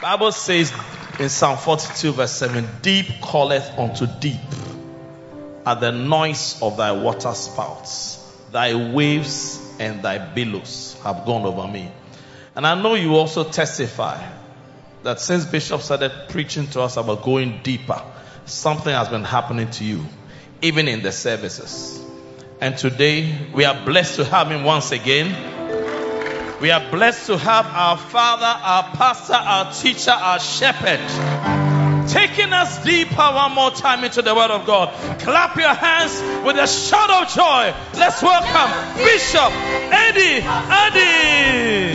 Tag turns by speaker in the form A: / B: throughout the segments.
A: Bible says in Psalm 42 verse 7, deep calleth unto deep at the noise of thy water spouts. Thy waves and thy billows have gone over me. And I know you also testify that since Bishop started preaching to us about going deeper, something has been happening to you, even in the services. And today we are blessed to have him once again. We are blessed to have our father, our pastor, our teacher, our shepherd, taking us deeper one more time into the word of God. Clap your hands with a shout of joy. Let's welcome Bishop Eddie Addy.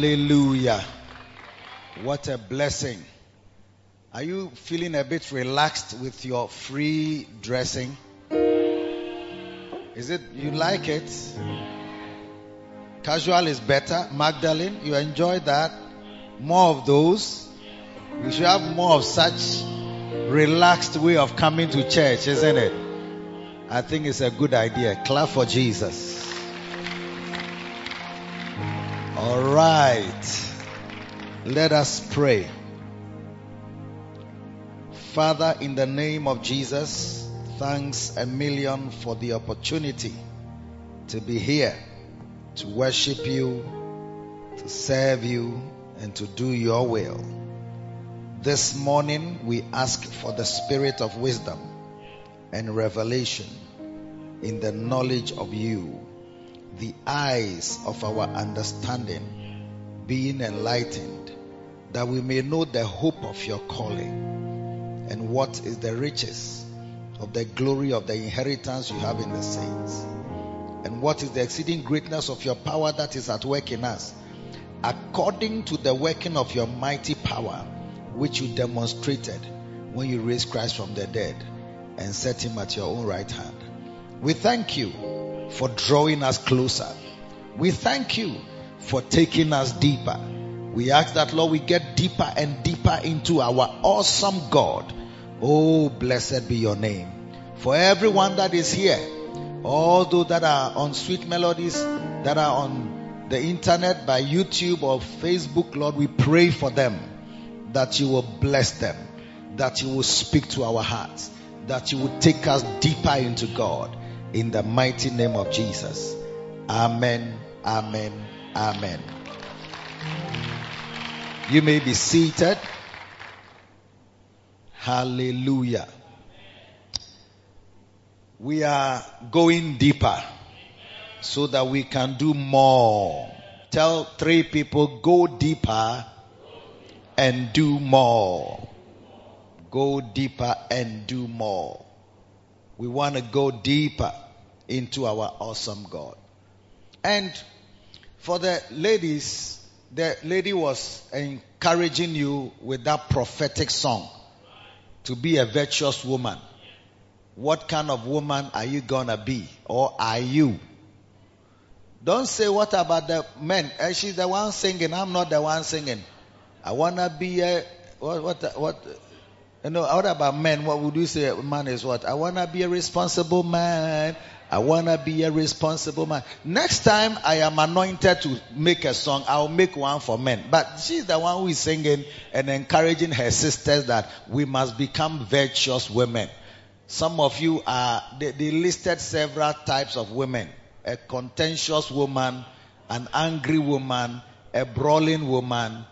B: Hallelujah. What a blessing. Are you feeling a bit relaxed with your free dressing? Is it, you like it? Casual is better. Magdalene, you enjoy that? More of those? We should have more of such relaxed way of coming to church, isn't it? I think it's a good idea. Clap for Jesus. All right. Let us pray. Father, in the name of Jesus, thanks a million for the opportunity to be here, to worship you, to serve you, and to do your will. This morning, we ask for the spirit of wisdom and revelation in the knowledge of you the eyes of our understanding being enlightened, that we may know the hope of your calling. And what is the riches of the glory of the inheritance you have in the saints, and what is the exceeding greatness of your power that is at work in us, according to the working of your mighty power, which you demonstrated when you raised Christ from the dead and set him at your own right hand. We thank you for drawing us closer. We thank you for taking us deeper. We ask that, Lord, we get deeper and deeper into our awesome God. Oh, blessed be your name. For everyone that is here, all those that are on sweet melodies, that are on the internet, by YouTube or Facebook, Lord, we pray for them that you will bless them, that you will speak to our hearts, that you will take us deeper into God in the mighty name of Jesus. Amen. Amen. Amen. You may be seated. Hallelujah. We are going deeper so that we can do more. Tell three people, go deeper and do more. Go deeper and do more. We want to go deeper into our awesome God. And for the ladies, the lady was encouraging you with that prophetic song to be a virtuous woman. What kind of woman are you gonna be? Or are you? Don't say what about the men? Uh, she's the one singing. I'm not the one singing. I wanna be a what? What? What? You know, what about men? What would you say man is what? I want to be a responsible man. I want to be a responsible man. Next time I am anointed to make a song, I'll make one for men. But she's the one who is singing and encouraging her sisters that we must become virtuous women. Some of you are, they, they listed several types of women. A contentious woman, an angry woman, a brawling woman,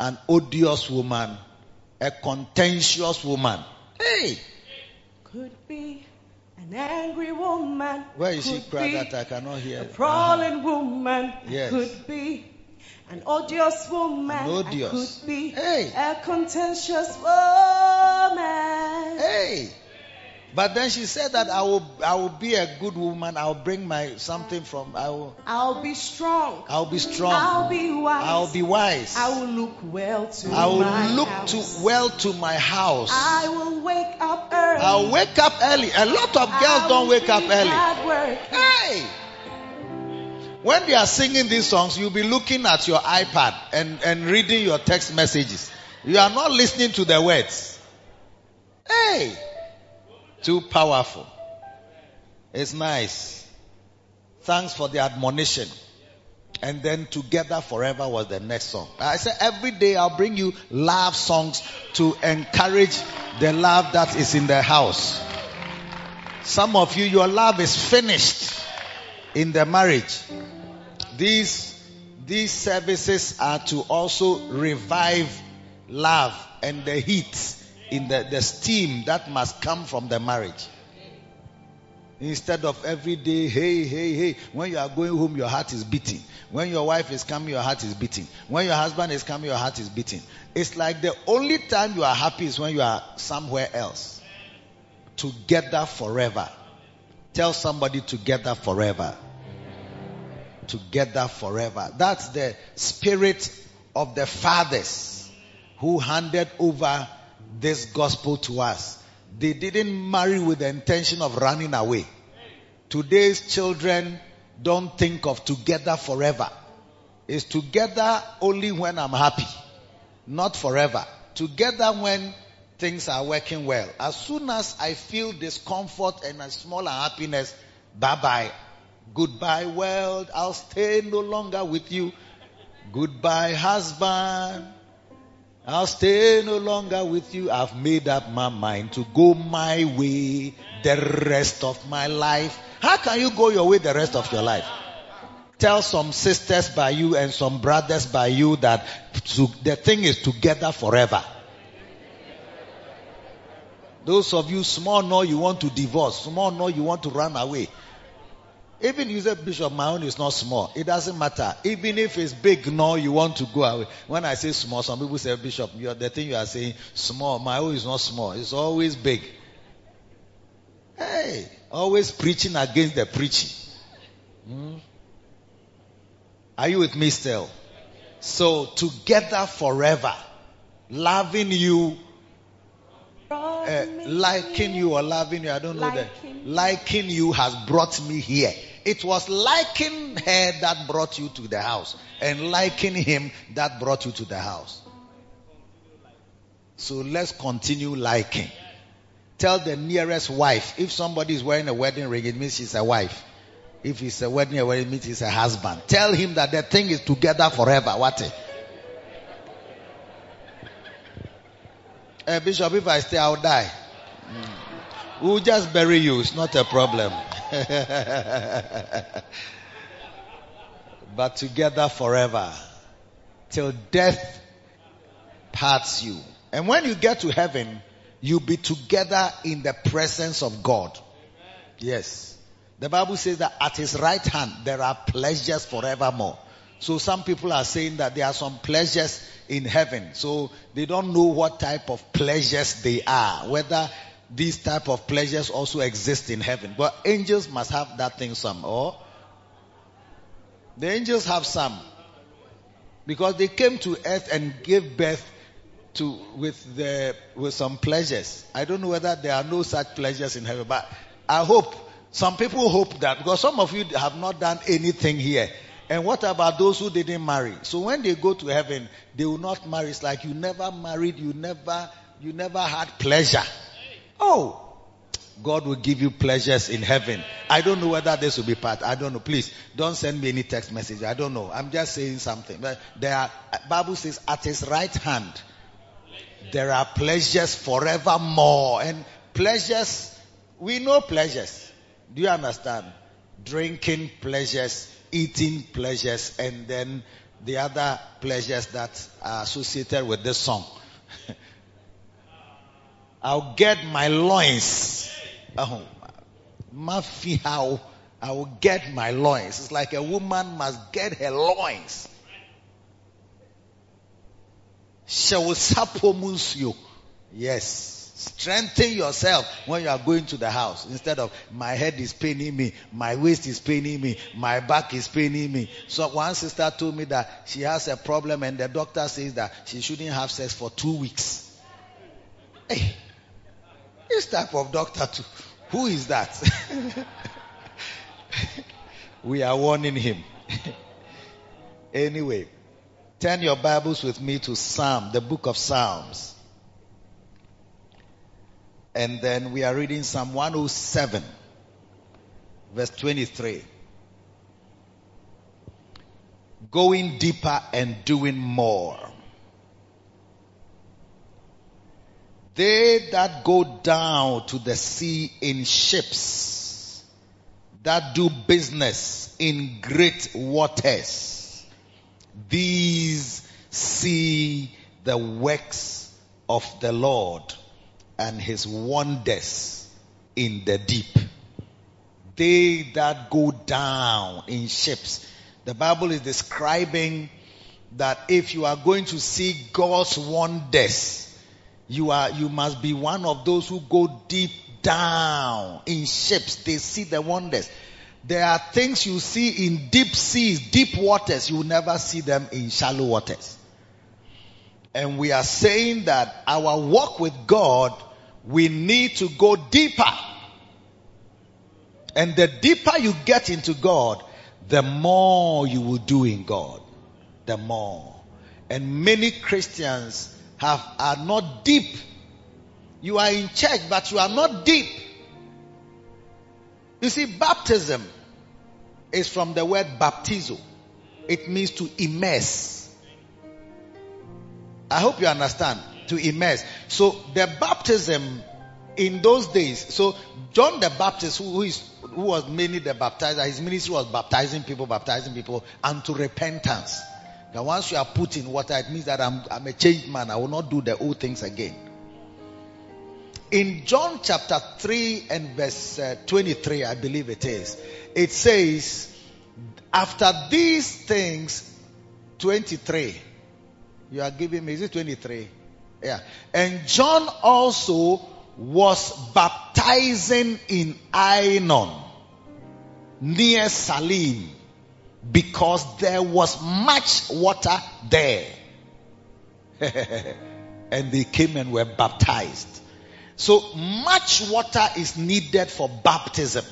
B: an odious woman, a contentious woman. Hey!
C: Could be an angry woman.
B: Where is
C: Could
B: cry
C: be
B: that I cannot hear?
C: A prowling uh-huh. woman.
B: Yes.
C: Could be an odious woman.
B: An odious.
C: Could be
B: Hey.
C: a contentious woman.
B: Hey! But then she said that I will, I will be a good woman. I will bring my something from, I will,
C: I'll be strong.
B: I'll be strong.
C: I'll be wise.
B: I'll be wise.
C: I will look well to
B: I will
C: my
B: look
C: house.
B: to well to my house.
C: I will wake up early.
B: I'll wake up early. A lot of girls don't wake up early. Hey! When they are singing these songs, you'll be looking at your iPad and, and reading your text messages. You are not listening to the words. Hey! Too powerful. It's nice. Thanks for the admonition. And then Together Forever was the next song. I said every day I'll bring you love songs to encourage the love that is in the house. Some of you, your love is finished in the marriage. These, these services are to also revive love and the heat in the, the steam that must come from the marriage. Instead of every day, hey, hey, hey, when you are going home, your heart is beating. When your wife is coming, your heart is beating. When your husband is coming, your heart is beating. It's like the only time you are happy is when you are somewhere else. Together forever. Tell somebody together forever. Together forever. That's the spirit of the fathers who handed over this gospel to us. They didn't marry with the intention of running away. Today's children don't think of together forever. It's together only when I'm happy, not forever. Together when things are working well. As soon as I feel discomfort and a small unhappiness, bye bye. Goodbye world, I'll stay no longer with you. Goodbye husband. I'll stay no longer with you. I've made up my mind to go my way the rest of my life. How can you go your way the rest of your life? Tell some sisters by you and some brothers by you that to, the thing is together forever. Those of you small know you want to divorce, small know you want to run away. Even you say, Bishop, my own is not small. It doesn't matter. Even if it's big, no, you want to go away. When I say small, some people say, Bishop, you're, the thing you are saying, small. My own is not small. It's always big. Hey, always preaching against the preaching. Hmm? Are you with me still? So, together forever, loving you, uh, liking you or loving you, I don't know that.
C: Liking.
B: Liking you has brought me here. It was liking her that brought you to the house, and liking him that brought you to the house. So let's continue liking. Tell the nearest wife if somebody is wearing a wedding ring, it means she's a wife. If it's a wedding ring, it means he's a husband. Tell him that the thing is together forever. What? it? Uh, Bishop, if I stay, I'll die. Mm. We'll just bury you. It's not a problem. but together forever. Till death parts you. And when you get to heaven, you'll be together in the presence of God. Yes. The Bible says that at his right hand there are pleasures forevermore. So some people are saying that there are some pleasures in heaven. So they don't know what type of pleasures they are. Whether these type of pleasures also exist in heaven. But angels must have that thing some. Or the angels have some. Because they came to earth and gave birth to with the with some pleasures. I don't know whether there are no such pleasures in heaven, but I hope some people hope that because some of you have not done anything here. And what about those who didn't marry? So when they go to heaven, they will not marry. It's like you never married, you never you never had pleasure. Oh, God will give you pleasures in heaven. I don't know whether this will be part. I don't know. Please don't send me any text message. I don't know. I'm just saying something. But there are, Bible says at his right hand, there are pleasures forevermore. And pleasures, we know pleasures. Do you understand? Drinking pleasures, eating pleasures, and then the other pleasures that are associated with this song. I'll get my loins. Oh, mafi how I will get my loins. It's like a woman must get her loins. She will suppose you. Yes. Strengthen yourself when you are going to the house instead of my head is paining me, my waist is paining me, my back is paining me. So one sister told me that she has a problem and the doctor says that she shouldn't have sex for two weeks. Hey, this type of doctor too. Who is that? we are warning him. anyway, turn your Bibles with me to Psalm, the book of Psalms. And then we are reading Psalm 107, verse 23. Going deeper and doing more. They that go down to the sea in ships, that do business in great waters, these see the works of the Lord and his wonders in the deep. They that go down in ships. The Bible is describing that if you are going to see God's wonders, you are, you must be one of those who go deep down in ships. They see the wonders. There are things you see in deep seas, deep waters. You will never see them in shallow waters. And we are saying that our walk with God, we need to go deeper. And the deeper you get into God, the more you will do in God. The more. And many Christians have, are not deep. You are in church, but you are not deep. You see, baptism is from the word baptizo. It means to immerse. I hope you understand. To immerse. So the baptism in those days, so John the Baptist, who is who was mainly the baptizer, his ministry was baptizing people, baptizing people unto repentance. Now once you are put in water, it means that I'm, I'm a changed man. I will not do the old things again. In John chapter 3 and verse uh, 23, I believe it is, it says, after these things, 23, you are giving me, is it 23? Yeah. And John also was baptizing in Aenon near Salim because there was much water there. and they came and were baptized. So much water is needed for baptism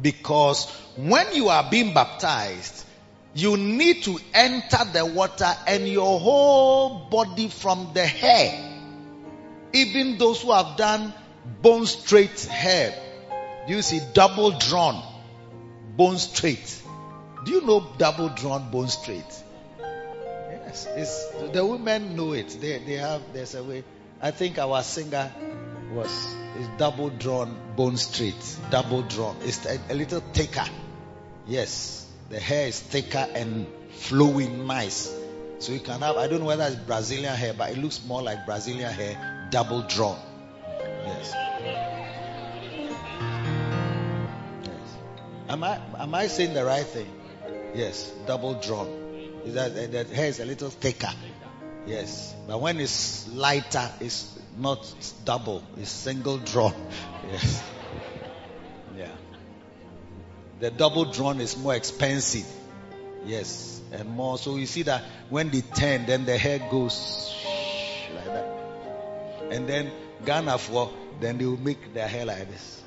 B: because when you are being baptized, you need to enter the water and your whole body from the hair. Even those who have done bone straight hair, you see double drawn bone straight? Do you know double drawn bone straight? Yes, it's, the women know it. They, they have, there's a way. I think our singer was, is double drawn bone straight. Double drawn. It's a, a little thicker. Yes. The hair is thicker and flowing nice. So you can have, I don't know whether it's Brazilian hair, but it looks more like Brazilian hair, double drawn. Yes. Yes. Am I, am I saying the right thing? Yes, double that, that hair is a little thicker. Yes. But when it's lighter, it's not double, it's single drawn. Yes. Yeah. The double drawn is more expensive. Yes. And more. So you see that when they turn, then the hair goes like that. And then Ghana for, then they will make their hair like this.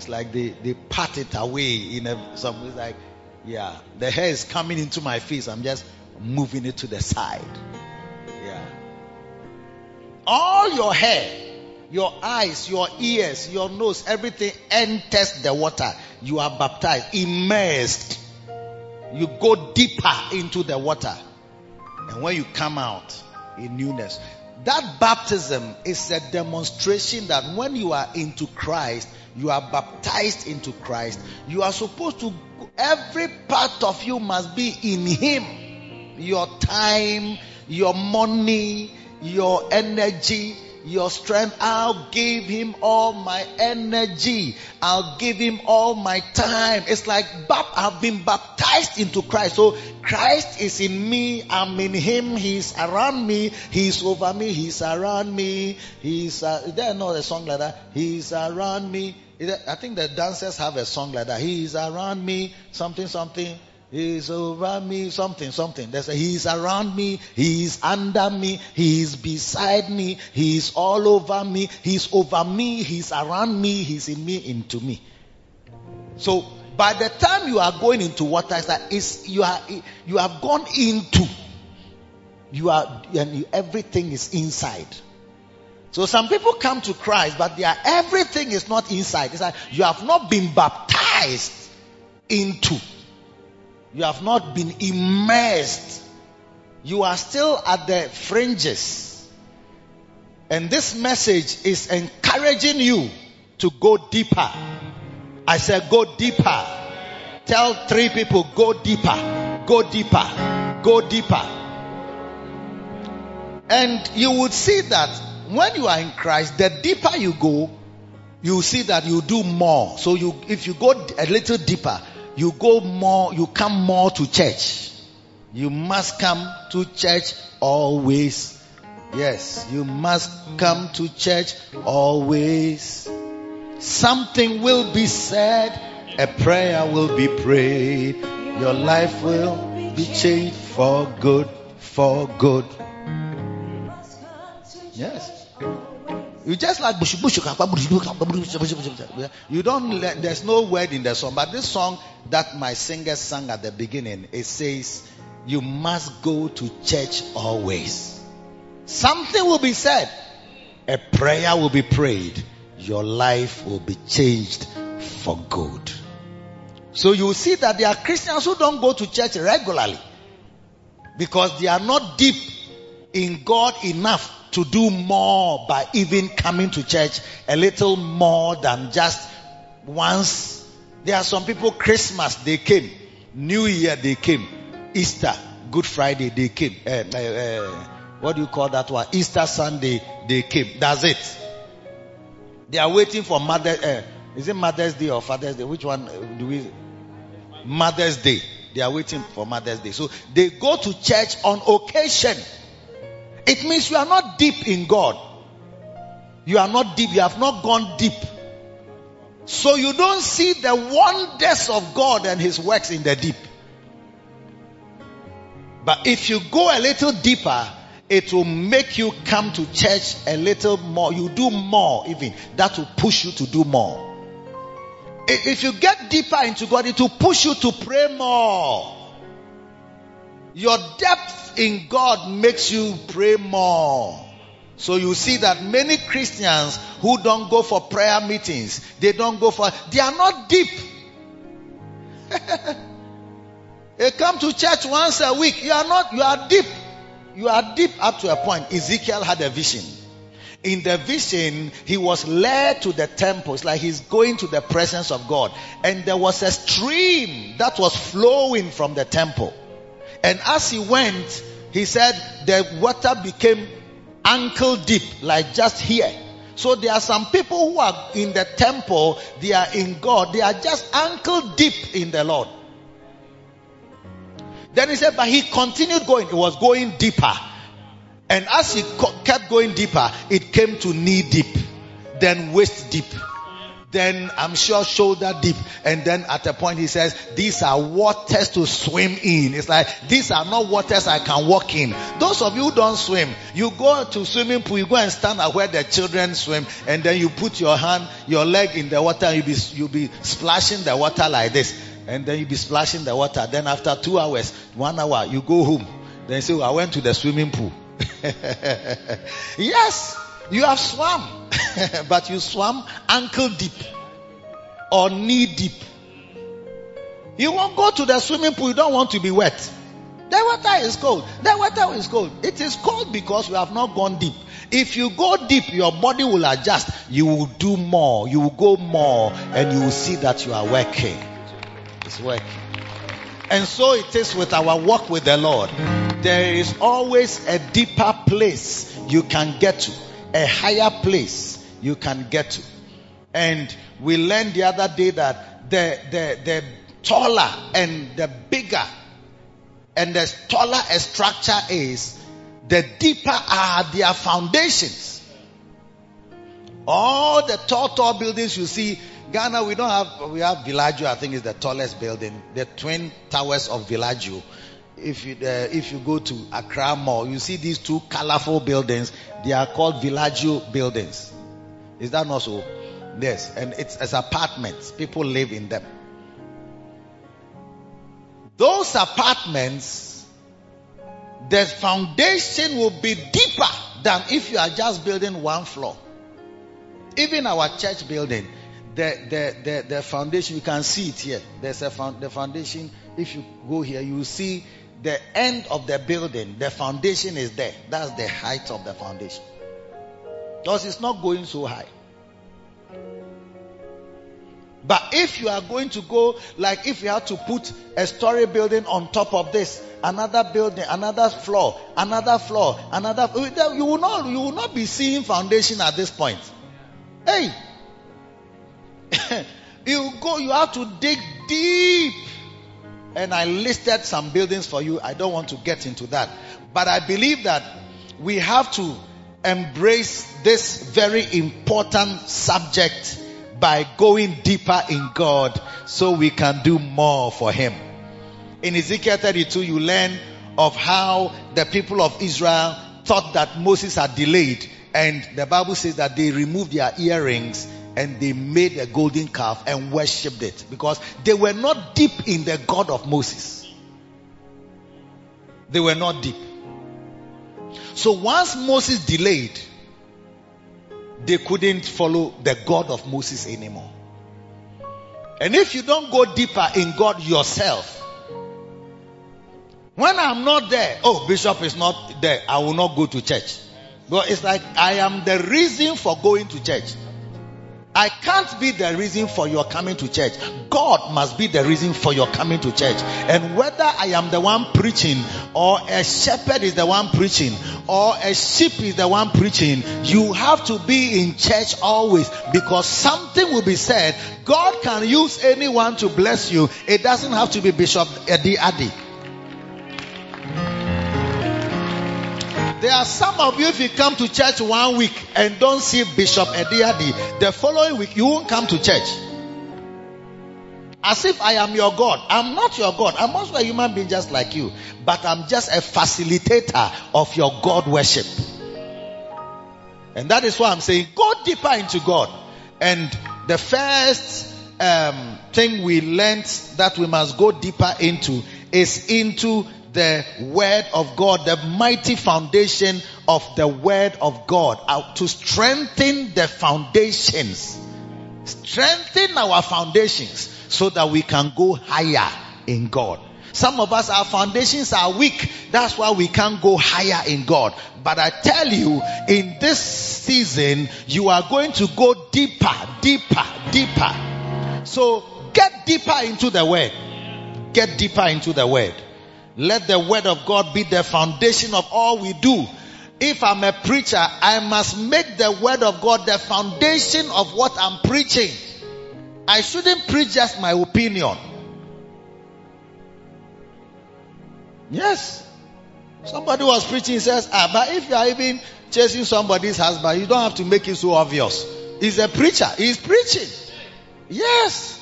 B: It's like they, they pat it away in a, some way like, yeah, the hair is coming into my face. I'm just moving it to the side. Yeah. all your hair, your eyes, your ears, your nose, everything enters the water. You are baptized, immersed. You go deeper into the water. And when you come out in newness, that baptism is a demonstration that when you are into Christ, you are baptized into Christ. You are supposed to, every part of you must be in Him. Your time, your money, your energy, your strength. I'll give him all my energy. I'll give him all my time. It's like I've been baptized into Christ. So Christ is in me. I'm in him. He's around me. He's over me. He's around me. He's, uh, there not a song like that? He's around me. I think the dancers have a song like that. He's around me. Something, something. He's over me, something, something. There's a, he's around me, he's under me, he's beside me, he's all over me, he's over me, he's around me, he's in me, into me. So by the time you are going into water, it's like it's, you are you have gone into. You are and you, everything is inside. So some people come to Christ, but their everything is not inside. It's like you have not been baptized into. You have not been immersed. You are still at the fringes. And this message is encouraging you to go deeper. I said, go deeper. Tell three people, go deeper, go deeper, go deeper. And you would see that when you are in Christ, the deeper you go, you see that you do more. So you, if you go a little deeper, you go more, you come more to church. You must come to church always. Yes, you must come to church always. Something will be said, a prayer will be prayed, your life will be changed for good, for good. Yes. You just like bush, bush, you don't let, there's no word in the song, but this song that my singer sang at the beginning, it says, you must go to church always. Something will be said. A prayer will be prayed. Your life will be changed for good. So you see that there are Christians who don't go to church regularly because they are not deep in God enough to do more by even coming to church a little more than just once. There are some people, Christmas, they came. New Year, they came. Easter, Good Friday, they came. Uh, uh, uh, what do you call that one? Easter Sunday, they came. That's it. They are waiting for Mother. Is it Mother's Day or Father's Day? Which one do we? Mother's Day. They are waiting for Mother's Day. So they go to church on occasion. It means you are not deep in God. You are not deep. You have not gone deep. So you don't see the wonders of God and His works in the deep. But if you go a little deeper, it will make you come to church a little more. You do more even. That will push you to do more. If you get deeper into God, it will push you to pray more. Your depth in God makes you pray more. So you see that many Christians who don't go for prayer meetings, they don't go for, they are not deep. they come to church once a week. You are not, you are deep. You are deep up to a point. Ezekiel had a vision. In the vision, he was led to the temple. It's like he's going to the presence of God. And there was a stream that was flowing from the temple. And as he went, he said the water became ankle deep, like just here. So there are some people who are in the temple, they are in God, they are just ankle deep in the Lord. Then he said, but he continued going, it was going deeper. And as he kept going deeper, it came to knee deep, then waist deep, then I'm sure shoulder deep. And then at a point he says, these are waters to swim in. It's like, these are not waters I can walk in. Those of you who don't swim, you go to swimming pool, you go and stand at where the children swim, and then you put your hand, your leg in the water, you'll be, you'll be splashing the water like this. And then you'll be splashing the water. Then after two hours, one hour, you go home. Then you say, oh, I went to the swimming pool. yes, you have swam, but you swam ankle deep or knee deep. You won't go to the swimming pool, you don't want to be wet. The water is cold. The water is cold. It is cold because you have not gone deep. If you go deep, your body will adjust. You will do more. You will go more and you will see that you are working. It's working. And so it is with our walk with the Lord. There is always a deeper place you can get to, a higher place you can get to. And we learned the other day that the, the, the taller and the bigger and the taller a structure is, the deeper are their foundations. All the tall, tall buildings you see, Ghana, we don't have, we have Villaggio, I think is the tallest building, the twin towers of Villaggio. If you, uh, if you go to Accra Mall, you see these two colorful buildings, they are called Villaggio buildings. Is that not so? Yes, and it's as apartments. People live in them. Those apartments, the foundation will be deeper than if you are just building one floor. Even our church building, the, the, the, the foundation, you can see it here. There's a the foundation. If you go here, you see the end of the building. The foundation is there. That's the height of the foundation. Because it's not going so high. But if you are going to go, like if you have to put a story building on top of this, another building, another floor, another floor, another, you will not, you will not be seeing foundation at this point. Hey, you go, you have to dig deep. And I listed some buildings for you. I don't want to get into that. But I believe that we have to embrace this very important subject by going deeper in God so we can do more for Him. In Ezekiel 32, you learn of how the people of Israel thought that Moses had delayed and the Bible says that they removed their earrings and they made a golden calf and worshipped it because they were not deep in the God of Moses. They were not deep. So once Moses delayed, they couldn't follow the God of Moses anymore. And if you don't go deeper in God yourself, when I'm not there, oh, Bishop is not there, I will not go to church. But it's like I am the reason for going to church. I can't be the reason for your coming to church. God must be the reason for your coming to church. And whether I am the one preaching, or a shepherd is the one preaching, or a sheep is the one preaching, you have to be in church always because something will be said. God can use anyone to bless you. It doesn't have to be Bishop Eddie Addy. There are some of you, if you come to church one week and don't see Bishop Eddie Addy, the following week you won't come to church. As if I am your God. I'm not your God. I'm also a human being just like you. But I'm just a facilitator of your God worship. And that is why I'm saying go deeper into God. And the first um, thing we learned that we must go deeper into is into the word of God, the mighty foundation of the word of God, uh, to strengthen the foundations, strengthen our foundations so that we can go higher in God. Some of us, our foundations are weak. That's why we can't go higher in God. But I tell you, in this season, you are going to go deeper, deeper, deeper. So get deeper into the word. Get deeper into the word. Let the word of God be the foundation of all we do. If I'm a preacher, I must make the word of God the foundation of what I'm preaching. I shouldn't preach just my opinion. Yes. Somebody was preaching, says, ah, but if you are even chasing somebody's husband, you don't have to make it so obvious. He's a preacher. He's preaching. Yes.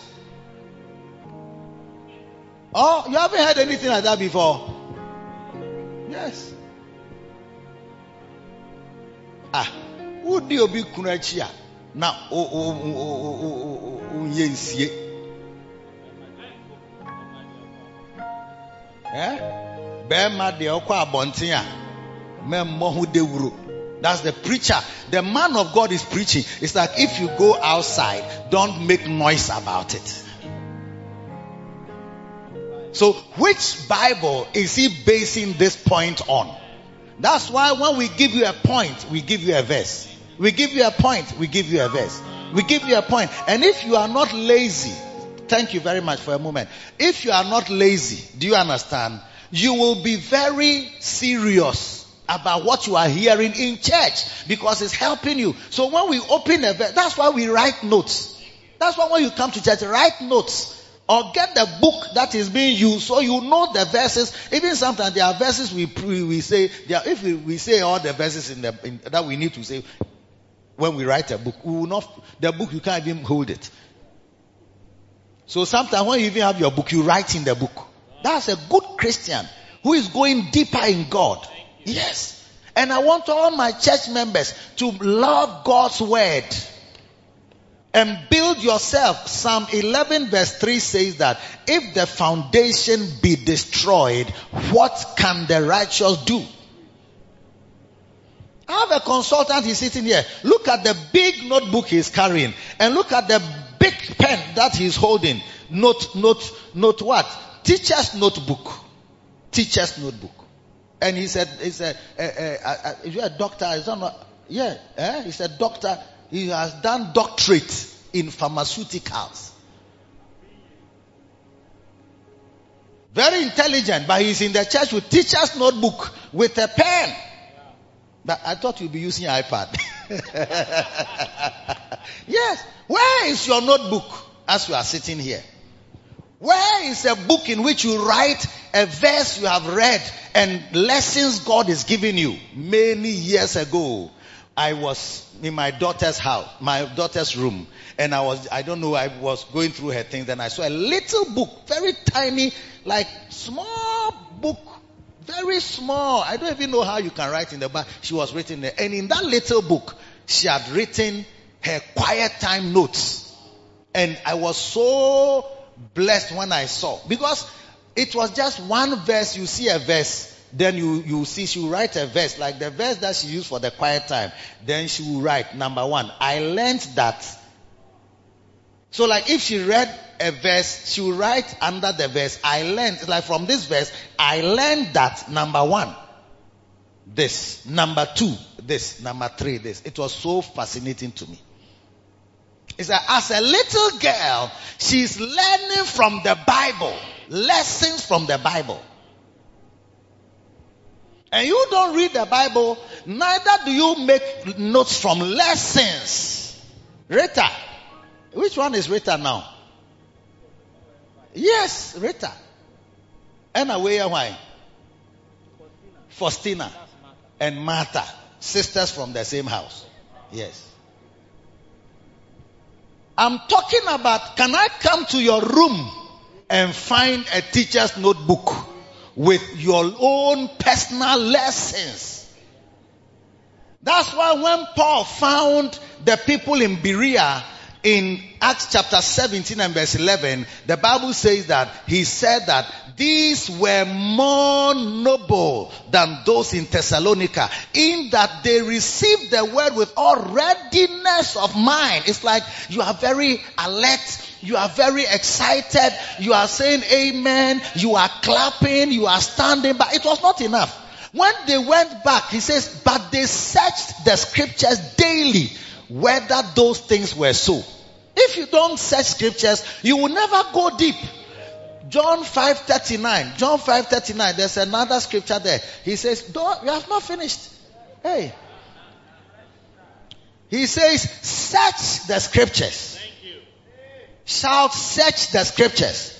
B: Oh, you haven't heard anything like that before? Yes. Ah, who do you be kunachia? Na o o o o o o yensie. Eh? Bɛrima deɛ ɔkɔ abɔnten a Memmo hu dewuro. That's the preacher. The man of God is preaching. It's like if you go outside, don't make noise about it. So, which Bible is he basing this point on? That's why when we give you a point, we give you a verse. We give you a point, we give you a verse. We give you a point. And if you are not lazy, thank you very much for a moment. If you are not lazy, do you understand? You will be very serious about what you are hearing in church because it's helping you. So when we open a verse, that's why we write notes. That's why when you come to church, write notes or get the book that is being used so you know the verses. Even sometimes there are verses we we say there, if we, we say all the verses in the in, that we need to say when we write a book, we will not the book you can't even hold it. So sometimes when you even have your book, you write in the book. That's a good Christian who is going deeper in God. Yes. And I want all my church members to love God's word and build yourself. Psalm 11 verse 3 says that if the foundation be destroyed, what can the righteous do? I have a consultant, he's sitting here. Look at the big notebook he's carrying and look at the big pen that he's holding. Note, note, note what? Teacher's notebook. Teacher's notebook. And he said, he said, uh, uh, uh, is you a doctor? Is that not, yeah, eh? he said, doctor, he has done doctorate in pharmaceuticals. Very intelligent, but he's in the church with teacher's notebook with a pen. But I thought you'd be using iPad. yes. Where is your notebook as you are sitting here? Where is a book in which you write a verse you have read and lessons God is giving you? Many years ago, I was in my daughter's house, my daughter's room, and I was, I don't know, I was going through her things and I saw a little book, very tiny, like small book, very small. I don't even know how you can write in the back. She was written there. And in that little book, she had written her quiet time notes. And I was so blessed when I saw because it was just one verse. You see a verse, then you, you see she will write a verse like the verse that she used for the quiet time. Then she will write number one. I learned that. So like if she read a verse, she will write under the verse. I learned like from this verse, I learned that number one, this, number two, this, number three, this. It was so fascinating to me. It's that as a little girl, she's learning from the Bible, lessons from the Bible. And you don't read the Bible, neither do you make notes from lessons. Rita, which one is Rita now? Yes, Rita. And away why? Faustina and Martha, sisters from the same house. Yes. I'm talking about can I come to your room and find a teacher's notebook with your own personal lessons? That's why when Paul found the people in Berea in Acts chapter 17 and verse 11, the Bible says that he said that these were more noble than those in Thessalonica in that they received the word with all readiness of mind. It's like you are very alert. You are very excited. You are saying amen. You are clapping. You are standing. But it was not enough. When they went back, he says, but they searched the scriptures daily whether those things were so. If you don't search scriptures, you will never go deep. John 5:39. John 5:39. There's another scripture there. He says, "Don't you have not finished." Hey. He says, "Search the scriptures." Shout, "Search the scriptures."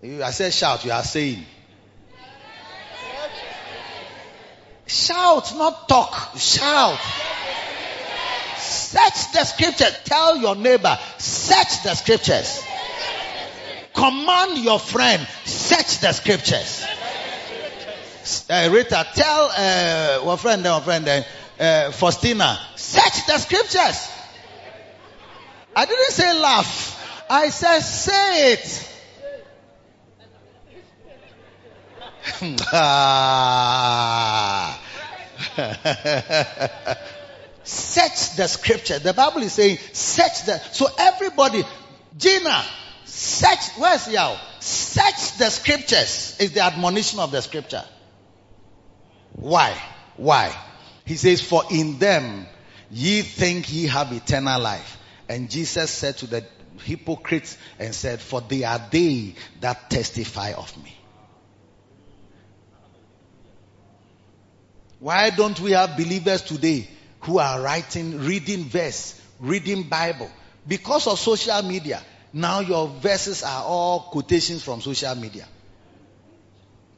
B: You- I said, "Shout." You are saying. Shout, not talk. Shout. Search the scriptures. Tell your neighbor, search the scriptures. Command your friend, search the scriptures. Uh, Rita, tell uh, our friend, our friend, uh, Faustina, search the scriptures. I didn't say laugh. I said say it. Search the scripture. The Bible is saying, search the. So everybody, Gina, search. Where's Yao? Search the scriptures. Is the admonition of the scripture. Why? Why? He says, for in them ye think ye have eternal life. And Jesus said to the hypocrites and said, for they are they that testify of me. Why don't we have believers today who are writing, reading verse, reading Bible? Because of social media, now your verses are all quotations from social media.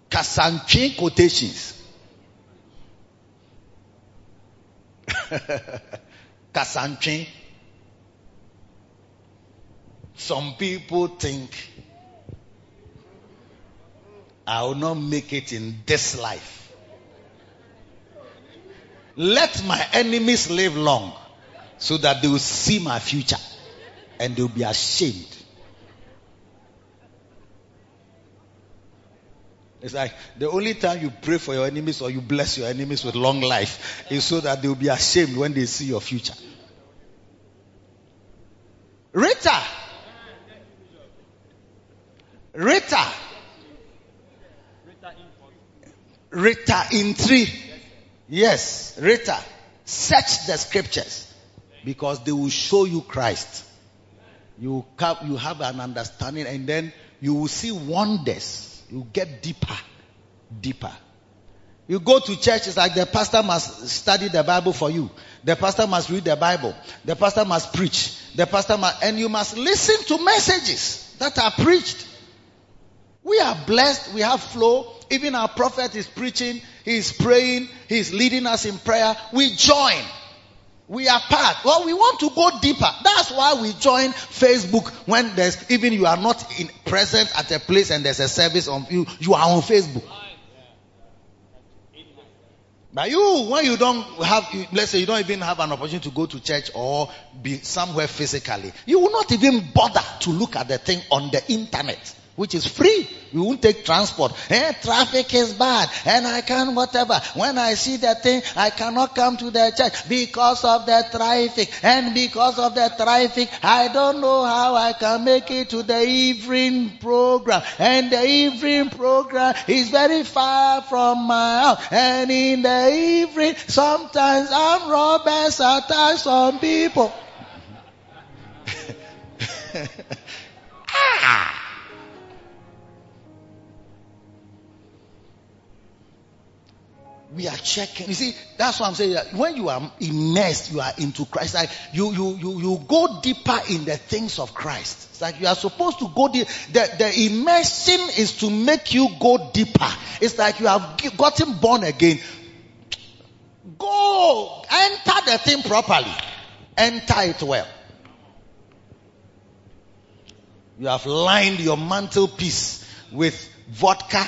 B: Kasanchi quotations. Kasanchi. Some people think I will not make it in this life. Let my enemies live long so that they will see my future and they'll be ashamed. It's like the only time you pray for your enemies or you bless your enemies with long life is so that they'll be ashamed when they see your future. Rita. Rita. Rita in three. Yes, Rita. Search the scriptures because they will show you Christ. You have, you have an understanding and then you will see wonders. You get deeper, deeper. You go to church, it's like the pastor must study the Bible for you. The pastor must read the Bible. The pastor must preach. The pastor must, and you must listen to messages that are preached. We are blessed. We have flow. Even our prophet is preaching. He is praying. He is leading us in prayer. We join. We are part. Well, we want to go deeper. That's why we join Facebook when there's, even you are not in, present at a place and there's a service on you, you are on Facebook. But you, when you don't have, let's say you don't even have an opportunity to go to church or be somewhere physically, you will not even bother to look at the thing on the internet which is free. We won't take transport. Eh, traffic is bad and I can't whatever. When I see that thing, I cannot come to the church because of the traffic. And because of the traffic, I don't know how I can make it to the evening program. And the evening program is very far from my house. And in the evening, sometimes I'm robbers attack some people. ah! We are checking. You see, that's what I'm saying. That when you are immersed, you are into Christ. Like you, you, you, you go deeper in the things of Christ. It's like you are supposed to go deep. The, the immersion is to make you go deeper. It's like you have gotten born again. Go enter the thing properly. Enter it well. You have lined your mantelpiece with vodka,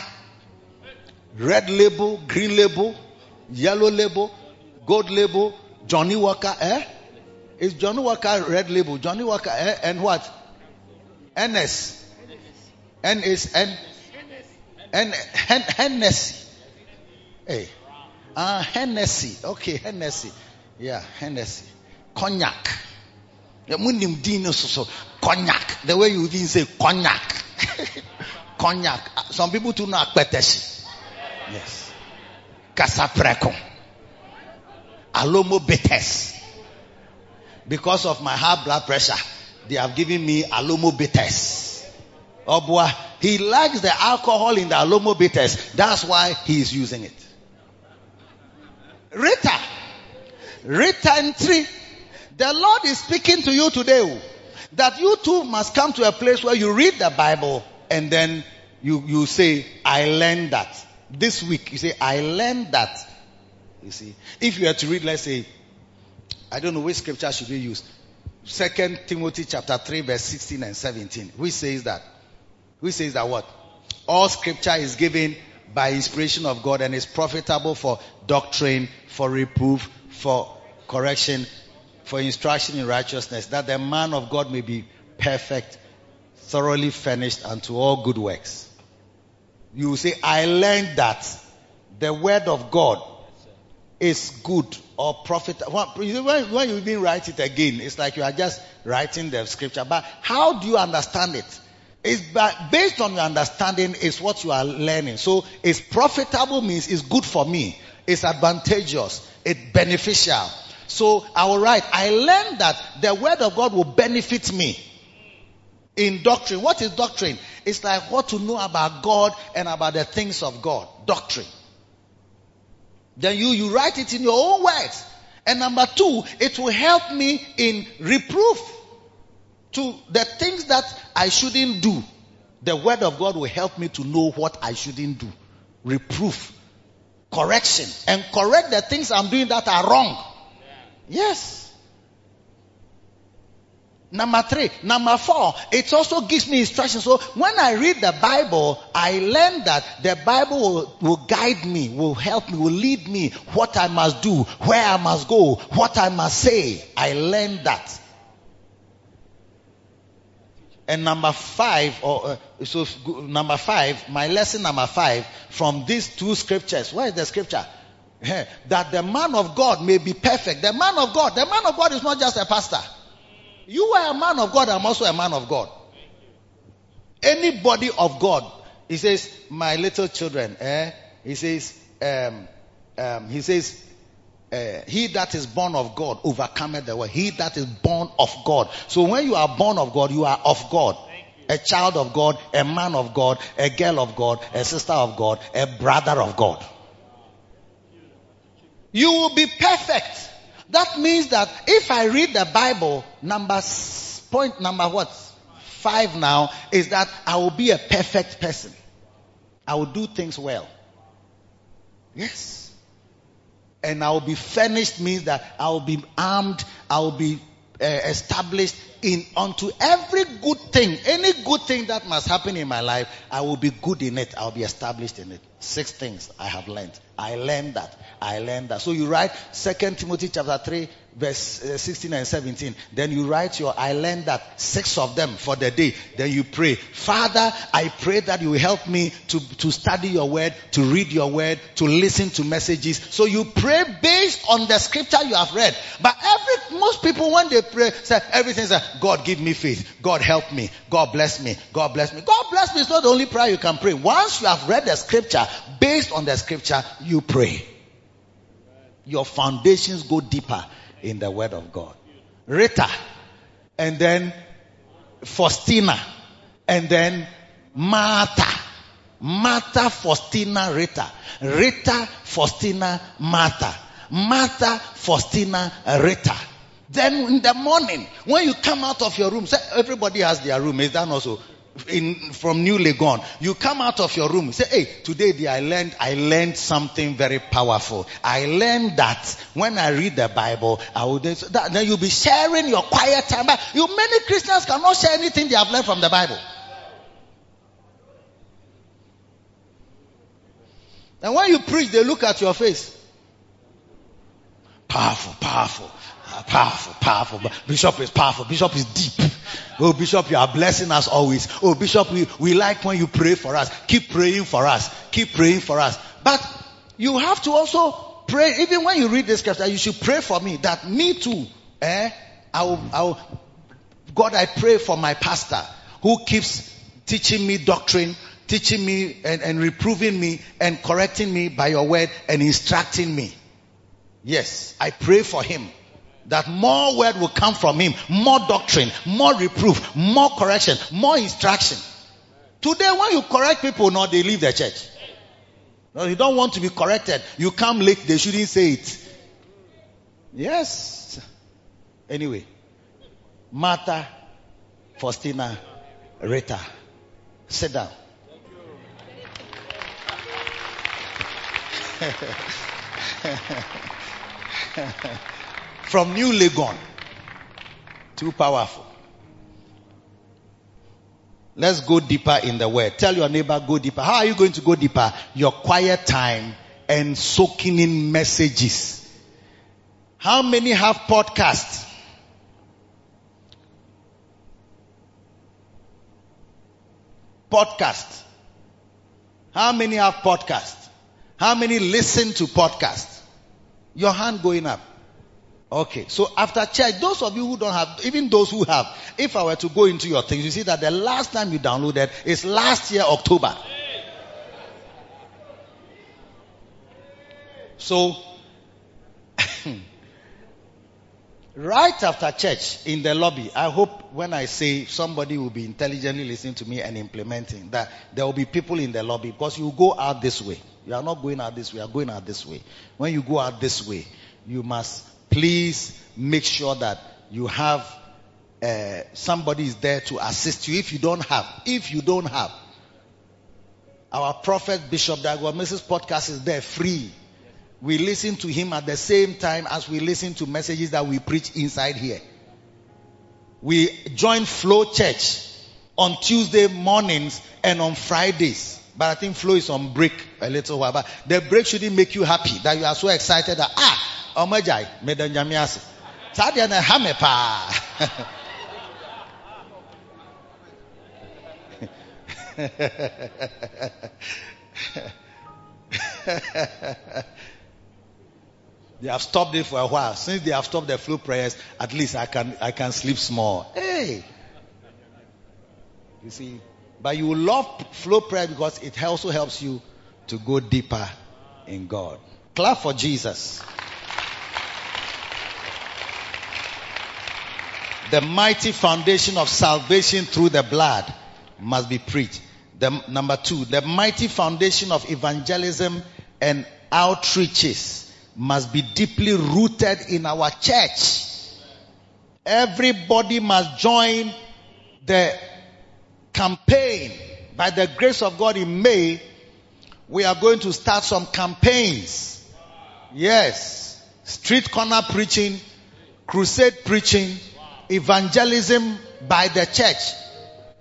B: red label, green label, yellow label, gold label, Johnnie Walker, eh? Is Johnnie Walker red label? Johnnie Walker, eh? And what? NS. N is N. N. Hen, Hennessy. Hey. Ah, uh, Hennessy. Okay, Hennessy. Yeah, Hennessy. Cognac. Cognac. The way you even say cognac. cognac. Some people do not Peteshi. Yes. Kasapreko. Alomo bitters. Because of my high blood pressure, they have given me alomo. Oh he likes the alcohol in the alomo bitters. That's why he is using it. Rita. Rita three. The Lord is speaking to you today oh, that you too must come to a place where you read the Bible and then you, you say, I learned that. This week, you say, I learned that. You see, if you are to read, let's say, I don't know which scripture should we use. Second Timothy chapter 3 verse 16 and 17. Which says that? Which says that what? All scripture is given by inspiration of God and is profitable for doctrine, for reproof, for correction, for instruction in righteousness, that the man of God may be perfect, thoroughly furnished unto all good works. You say, I learned that the word of God is good or profit. When, when you even write it again, it's like you are just writing the scripture. But how do you understand it? It's based on your understanding is what you are learning. So it's profitable means it's good for me. It's advantageous. It's beneficial. So I will write, I learned that the word of God will benefit me in doctrine. What is doctrine? It's like what to know about God and about the things of God. Doctrine. Then you, you write it in your own words. And number two, it will help me in reproof to the things that I shouldn't do. The word of God will help me to know what I shouldn't do. Reproof. Correction. And correct the things I'm doing that are wrong. Yes. Number three. Number four, it also gives me instructions. So when I read the Bible, I learn that the Bible will, will, guide me, will help me, will lead me what I must do, where I must go, what I must say. I learn that. And number five, or uh, so number five, my lesson number five from these two scriptures. Where is the scripture? that the man of God may be perfect. The man of God, the man of God is not just a pastor. You are a man of God, I'm also a man of God. Anybody of God, he says, my little children, eh? He says, um, um, he says, uh, he that is born of God overcometh the world. He that is born of God. So when you are born of God, you are of God. A child of God, a man of God, a girl of God, a sister of God, a brother of God. You will be perfect. That means that if I read the Bible, number point number what? Five now is that I will be a perfect person. I will do things well. Yes. And I will be furnished means that I will be armed, I will be uh, established in unto every good thing, any good thing that must happen in my life, I will be good in it. I'll be established in it. Six things I have learned. I learned that. I learned that. So you write Second Timothy chapter three, verse uh, 16 and 17. Then you write your, I learned that six of them for the day. Then you pray, Father, I pray that you help me to, to study your word, to read your word, to listen to messages. So you pray based on the scripture you have read. But every, most people when they pray, say everything is, God give me faith. God help me. God bless me. God bless me. God bless me is not the only prayer you can pray. Once you have read the scripture, based on the scripture, you pray. Your foundations go deeper in the word of God. Rita, and then Faustina, and then Martha. Martha, Faustina, Rita. Rita, Faustina, Martha. Martha, Faustina, Rita. Then in the morning, when you come out of your room, say everybody has their room. Is that also in from New Legon? You come out of your room, say, "Hey, today I learned I learned something very powerful. I learned that when I read the Bible, I would that, then you'll be sharing your quiet time. But you many Christians cannot share anything they have learned from the Bible. And when you preach, they look at your face. Powerful, powerful. Powerful, powerful. Bishop is powerful. Bishop is deep. Oh, Bishop, you are blessing us always. Oh, Bishop, we, we like when you pray for us. Keep praying for us. Keep praying for us. But you have to also pray, even when you read this scripture, you should pray for me that me too, eh, I'll, I'll, God, I pray for my pastor who keeps teaching me doctrine, teaching me and, and reproving me and correcting me by your word and instructing me. Yes, I pray for him that more word will come from him, more doctrine, more reproof, more correction, more instruction. Today, when you correct people, no, they leave the church. No, you don't want to be corrected. You come late, they shouldn't say it. Yes. Anyway, Martha, Faustina, Rita, sit down. From New Legon. Too powerful. Let's go deeper in the word. Tell your neighbor, go deeper. How are you going to go deeper? Your quiet time and soaking in messages. How many have podcasts? Podcast. How many have podcast? How many listen to podcast? Your hand going up. Okay, so after church, those of you who don't have, even those who have, if I were to go into your things, you see that the last time you downloaded is last year, October. So, right after church in the lobby, I hope when I say somebody will be intelligently listening to me and implementing that there will be people in the lobby because you go out this way. You are not going out this way, you are going out this way. When you go out this way, you must please make sure that you have uh, somebody is there to assist you if you don't have. If you don't have, our prophet Bishop Dag Heward-Mills' podcast is there free. We listen to him at the same time as we listen to messages that we preach inside here. We join Flow Church on Tuesday mornings and on Fridays. But I think Flow is on break a little while. But the break shouldn't make you happy that you are so excited that, ah, omajai, meda nyame ase. Saa deɛ paa. They have stopped it for a while. Since they have stopped the flow prayers, at least I can I can sleep small. Hey. You see, but you love flow prayer because it also helps you to go deeper in God. Clap for Jesus. The mighty foundation of salvation through the blood must be preached. The, number two, the mighty foundation of evangelism and outreaches must be deeply rooted in our church. Everybody must join the campaign. By the grace of God in May, we are going to start some campaigns. Yes. Street corner preaching, crusade preaching, evangelism by the church,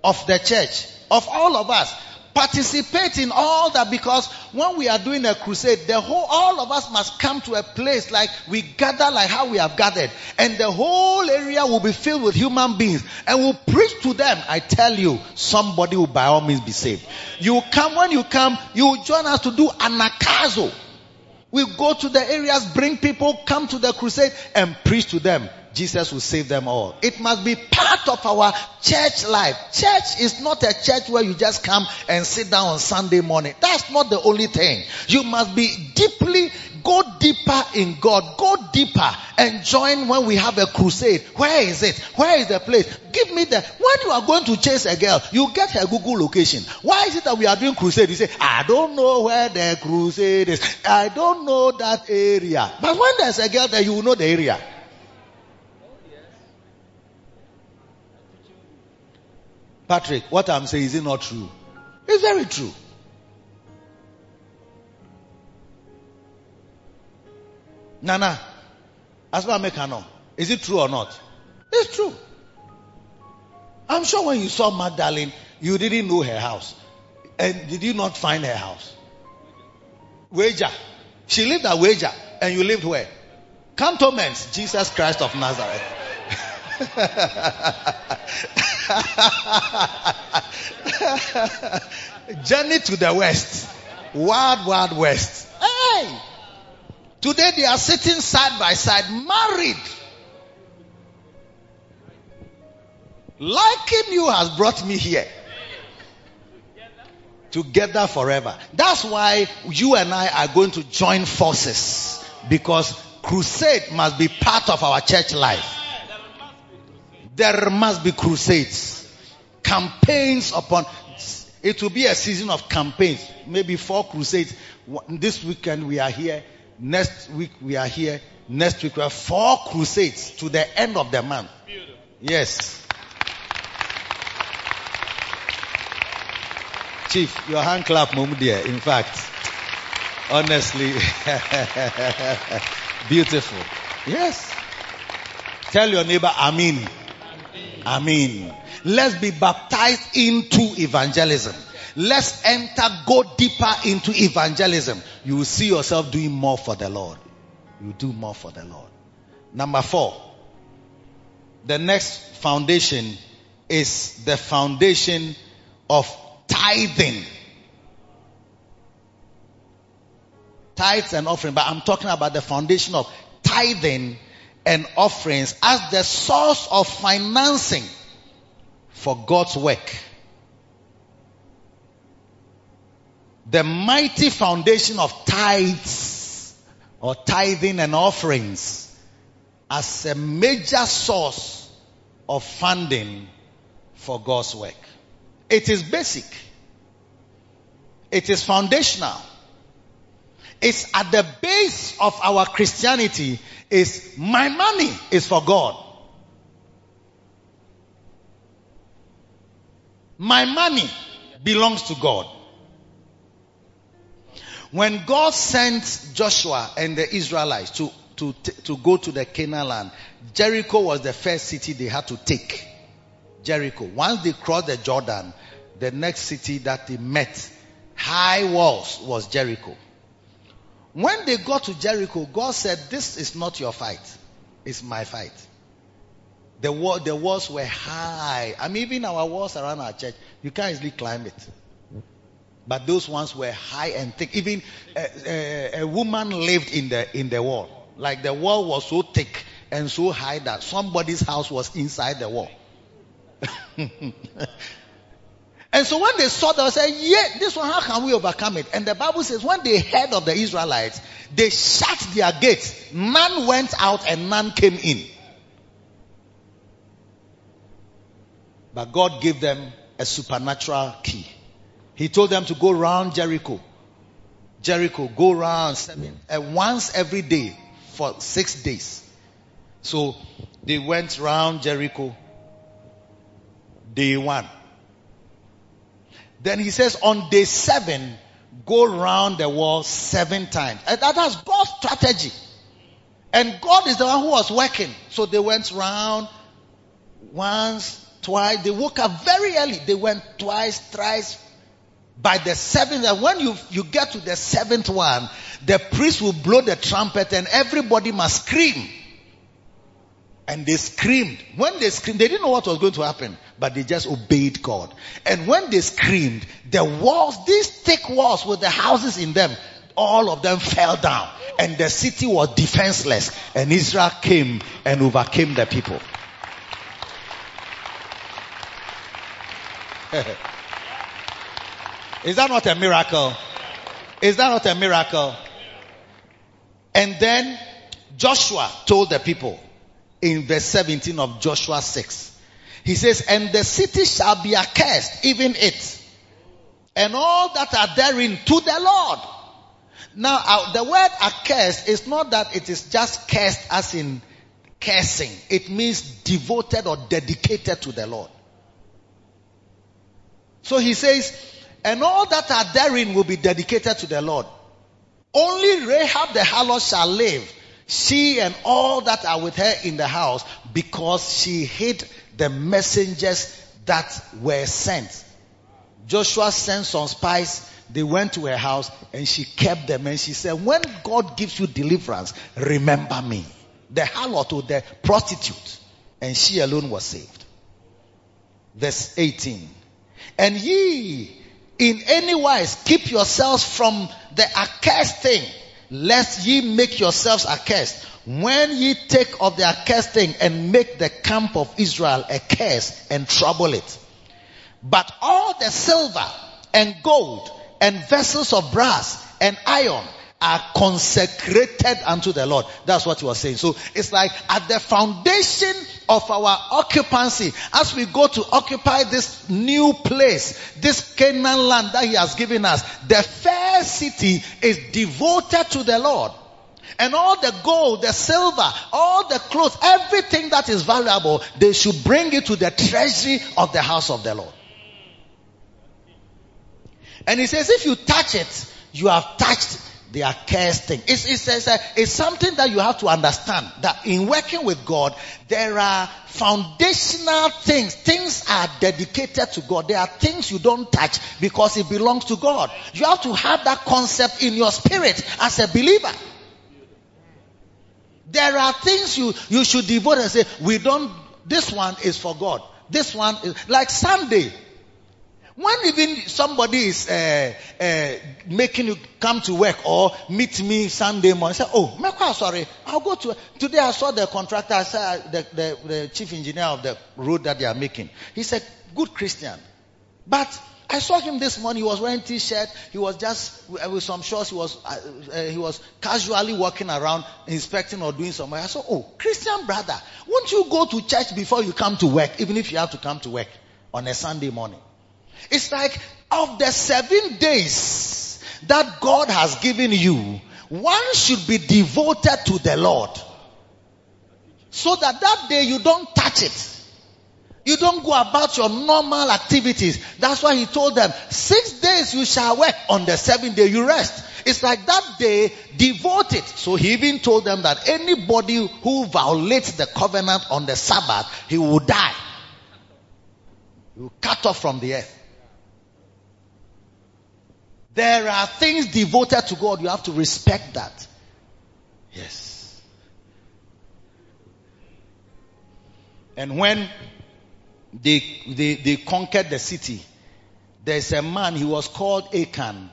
B: of the church, of all of us. Participate in all that because when we are doing a crusade, the whole, all of us must come to a place like we gather like how we have gathered. And the whole area will be filled with human beings and we'll preach to them. I tell you, somebody will by all means be saved. You come, when you come, you join us to do Anagkazo. We go to the areas, bring people, come to the crusade and preach to them. Jesus will save them all. It must be part of our church life. Church is not a church where you just come and sit down on Sunday morning. That's not the only thing. You must be deeply, go deeper in God. Go deeper and join when we have a crusade. Where is it? Where is the place? Give me the, when you are going to chase a girl, you get her Google location. Why is it that we are doing crusade? You say, I don't know where the crusade is. I don't know that area. But when there's a girl there, you will know the area. Patrick, what I'm saying is it not true? It's very true. Nana, as far as I know, is it true or not? It's true. I'm sure when you saw Magdalene, you didn't know her house. And did you not find her house? Weija. She lived at Weija, and you lived where? Cantonments, Jesus Christ of Nazareth. Journey to the west. Wild, wild west. Hey! Today they are sitting side by side, married. Liking you has brought me here. Together forever. That's why you and I are going to join forces. Because crusade must be part of our church life. There must be crusades. Campaigns upon, it will be a season of campaigns. Maybe four crusades. This weekend we are here. Next week we are here. Next week we have four crusades to the end of the month. Beautiful. Yes. Chief, your hand clap, dear. In fact, honestly, beautiful. Yes. Tell your neighbor, Amin. Amin. Let's be baptized into evangelism. Let's enter, go deeper into evangelism. You will see yourself doing more for the Lord. You do more for the Lord. Number four. The next foundation is the foundation of tithing. tithes and offering, but I'm talking about the foundation of tithing and offerings as the source of financing for God's work. The mighty foundation of tithes or tithing and offerings as a major source of funding for God's work. It is basic. It is foundational. It's at the base of our Christianity is my money is for God. My money belongs to God. When God sent Joshua and the Israelites to, to, to go to the Canaan land, Jericho was the first city they had to take. Jericho. Once they crossed the Jordan, the next city that they met, high walls, was Jericho. When they got to Jericho, God said, This is not your fight, it's my fight. The, wall, the walls were high. I mean, even our walls around our church, you can't easily climb it. But those ones were high and thick. Even a, a, a woman lived in the in the wall. Like the wall was so thick and so high that somebody's house was inside the wall. and so when they saw that, they said, Yeah, this one, how can we overcome it? And the Bible says, when they heard of the Israelites, they shut their gates. None went out and none came in. But God gave them a supernatural key. He told them to go round Jericho. Jericho, go round seven, and once every day for six days. So they went round Jericho day one. Then he says on day seven, go round the wall seven times. And that is God's strategy. And God is the one who was working. So they went round once, twice. They woke up very early. They went twice, thrice. By the seventh, and when you, you get to the seventh one, the priest will blow the trumpet and everybody must scream. And they screamed. When they screamed, they didn't know what was going to happen, but they just obeyed God. And when they screamed, the walls, these thick walls with the houses in them, all of them fell down. And the city was defenseless. And Israel came and overcame the people. Is that not a miracle? Is that not a miracle? And then Joshua told the people in verse 17 of Joshua 6. He says, and the city shall be accursed, even it, and all that are therein to the Lord. Now, uh, the word accursed is not that it is just cursed as in cursing. It means devoted or dedicated to the Lord. So he says, and all that are therein will be dedicated to the Lord. Only Rahab the harlot shall live, she and all that are with her in the house, because she hid the messengers that were sent. Joshua sent some spies, they went to her house and she kept them and she said, when God gives you deliverance, remember me. The harlot or the prostitute and she alone was saved. Verse 18. And ye in any wise keep yourselves from the accursed thing, lest ye make yourselves accursed. When ye take of the accursed thing and make the camp of Israel a curse and trouble it. But all the silver and gold and vessels of brass and iron are consecrated unto the Lord. That's what he was saying. So it's like at the foundation of our occupancy, as we go to occupy this new place, this Canaan land that he has given us, the first city is devoted to the Lord. And all the gold, the silver, all the clothes, everything that is valuable, they should bring it to the treasury of the house of the Lord. And he says, if you touch it, you have touched the accursed thing. It's, it's, it's, a, it's, something that you have to understand that in working with God, there are foundational things. Things are dedicated to God. There are things you don't touch because it belongs to God. You have to have that concept in your spirit as a believer. There are things you, you should devote and say, we don't, this one is for God. This one is, like Sunday. When even somebody is uh, uh, making you come to work or meet me Sunday morning, say, "Oh, Mekwa, sorry, I'll go to." Today I saw the contractor, I saw the, the, the chief engineer of the road that they are making. He said, "Good Christian," but I saw him this morning. He was wearing t-shirt. He was just uh, with some shorts. He was uh, uh, he was casually walking around, inspecting or doing something. I said, "Oh, Christian brother, won't you go to church before you come to work, even if you have to come to work on a Sunday morning?" It's like of the seven days that God has given you, one should be devoted to the Lord. So that that day you don't touch it. You don't go about your normal activities. That's why he told them, six days you shall work, on the seventh day you rest. It's like that day, devote it. So he even told them that anybody who violates the covenant on the Sabbath, he will die. He will cut off from the earth. There are things devoted to God. You have to respect that. Yes. And when they, they, they conquered the city, there's a man, he was called Achan.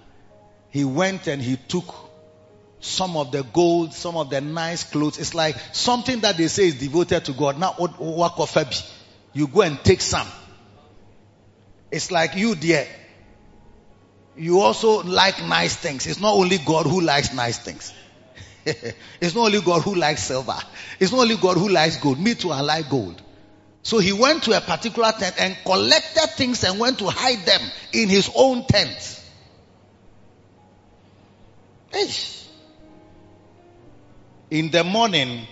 B: He went and he took some of the gold, some of the nice clothes. It's like something that they say is devoted to God. Now, you go and take some. It's like you, dear. You also like nice things. It's not only God who likes nice things. it's not only God who likes silver. It's not only God who likes gold. Me too, I like gold. So he went to a particular tent and collected things and went to hide them in his own tent. Eish. In the morning,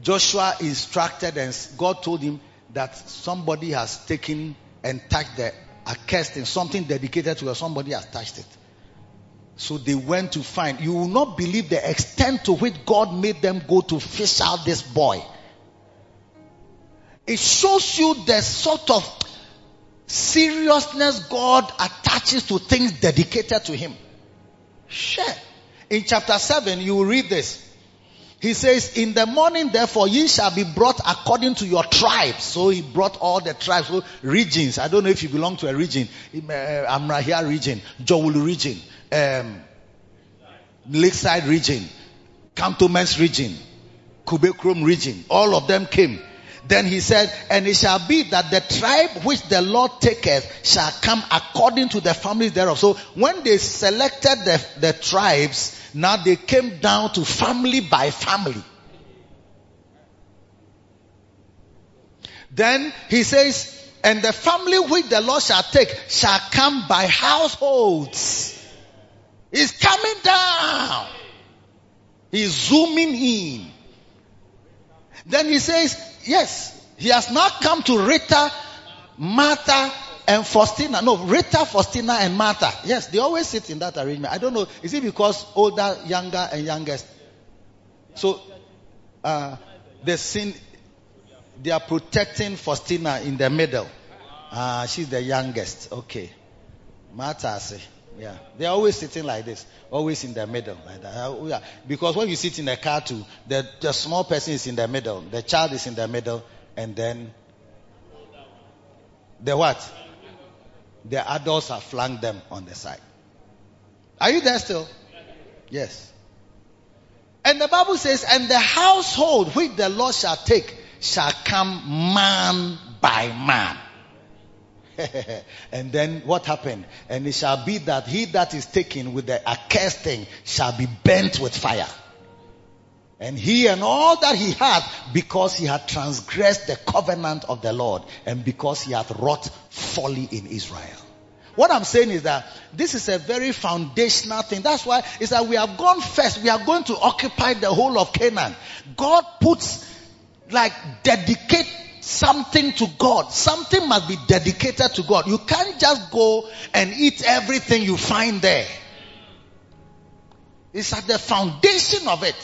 B: Joshua instructed and God told him that somebody has taken and touched the accursed thing, something dedicated to her, somebody has touched it. So they went to find. You will not believe the extent to which God made them go to fish out this boy. It shows you the sort of seriousness God attaches to things dedicated to Him. Sure. In chapter 7, you will read this. He says, In the morning, therefore, ye shall be brought according to your tribes. So he brought all the tribes, so regions. I don't know if you belong to a region. Uh, Amrahia region, Jowulu region, um, Lakeside region, Cantonments region, Kubekrom region. All of them came. Then he said, and it shall be that the tribe which the Lord taketh shall come according to the families thereof. So when they selected the, the tribes, now they came down to family by family. Then he says, and the family which the Lord shall take shall come by households. He's coming down. He's zooming in. Then he says, yes, he has now come to Rita, Martha, and Faustina. No, Rita, Faustina, and Martha. Yes, they always sit in that arrangement. I don't know. Is it because older, younger, and youngest? So, uh, the sin, they are protecting Faustina in the middle. Uh, she's the youngest. Okay. Martha, say. Yeah. They're always sitting like this. Always in the middle. Like that. Uh. Because when you sit in a car too, the, the small person is in the middle. The child is in the middle. And then the what? The adults have flanked them on the side. Are you there still? Yes. And the Bible says, and the household which the Lord shall take shall come man by man. and then what happened? And it shall be that he that is taken with the accursed thing shall be burnt with fire. And he and all that he had because he had transgressed the covenant of the Lord and because he hath wrought folly in Israel. What I'm saying is that this is a very foundational thing. That's why is that we have gone first. We are going to occupy the whole of Canaan. God puts like dedicate something to God. Something must be dedicated to God. You can't just go and eat everything you find there. It's at the foundation of it.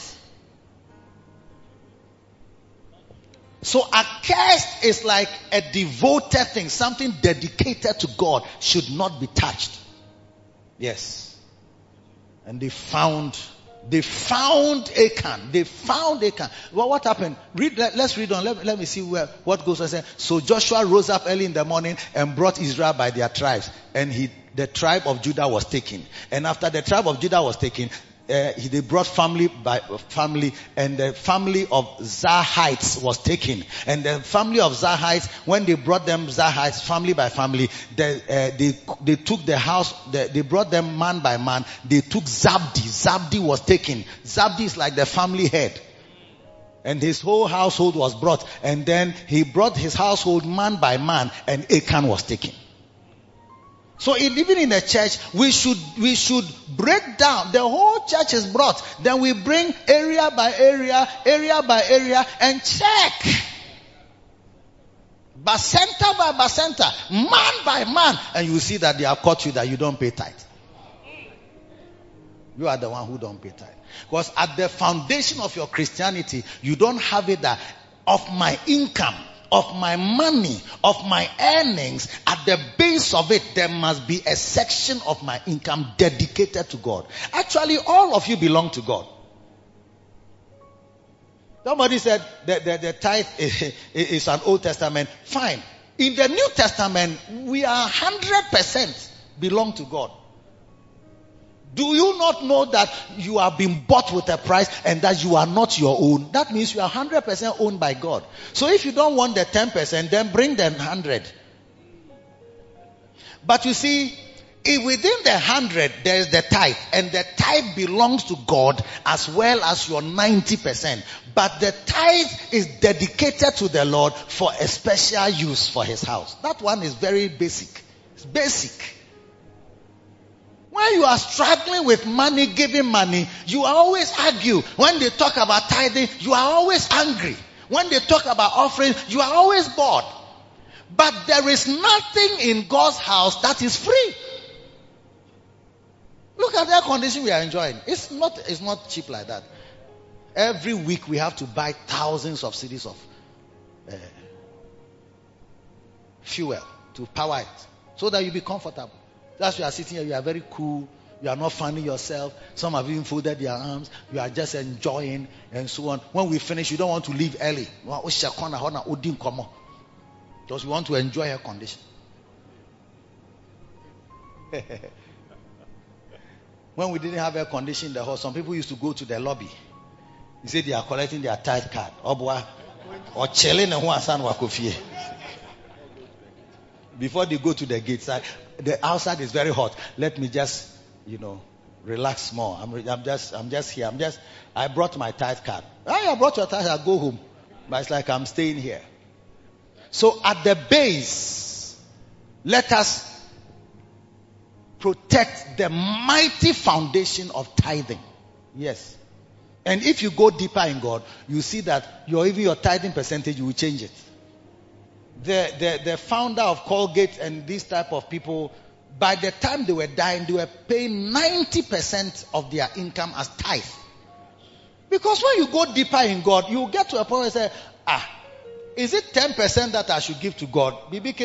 B: So accursed is like a devoted thing, something dedicated to God should not be touched. Yes. And they found They found Achan. They found Achan. Well, what happened? Read. Let, us read on. Let, let me see where what goes on. So Joshua rose up early in the morning and brought Israel by their tribes, and he the tribe of Judah was taken. And after the tribe of Judah was taken, uh, they brought family by family and the family of Zarhites was taken. And the family of Zarhites, when they brought them Zarhites, family by family, they, uh, they, they took the house, they, they brought them man by man. They took Zabdi. Zabdi was taken. Zabdi is like the family head. And his whole household was brought. And then he brought his household man by man and Achan was taken. So even in the church, we should, we should break down. The whole church is brought. Then we bring area by area, area by area and check. Bacenta by bacenta, man by man. And you see that they have caught you that you don't pay tithe. You are the one who don't pay tithe. Because at the foundation of your Christianity, you don't have it that of my income, of my money, of my earnings, at the base of it, there must be a section of my income dedicated to God. Actually, all of you belong to God. Somebody said that the, the tithe is an Old Testament. Fine. In the New Testament, we are 100% belong to God. Do you not know that you have been bought with a price and that you are not your own? That means you are 100% owned by God. So if you don't want the 10%, then bring the 100. But you see, within the 100 there is the tithe and the tithe belongs to God as well as your 90%. But the tithe is dedicated to the Lord for a special use for his house. That one is very basic. It's basic. When you are struggling with money, giving money, you always argue. When they talk about tithing, you are always angry. When they talk about offering, you are always bored. But there is nothing in God's house that is free. Look at the condition we are enjoying. It's not, it's not cheap like that. Every week we have to buy thousands of cedis of uh, fuel to power it so that you be comfortable. That's you are sitting here, you are very cool. You are not fanning yourself. Some have even folded their arms. You are just enjoying and so on. When we finish, you don't want to leave early. Because you want to enjoy your condition. when we didn't have air condition in the house, some people used to go to the lobby. He said they are collecting their tithe card. Oh, or oh, chilling and Before they go to the gate side, the outside is very hot. Let me just, you know, relax more. I'm, I'm just, I'm just here. I'm just, I brought my tithe card. Oh, I brought your tithe card. Go home. But it's like I'm staying here. So at the base, let us protect the mighty foundation of tithing. Yes. And if you go deeper in God, you see that your even your tithing percentage, you will change it the, the, the founder of Colgate and these type of people, by the time they were dying, they were paying 90% of their income as tithe. Because when you go deeper in God, you get to a point where you say, ah, is it 10% that I should give to God? Bibi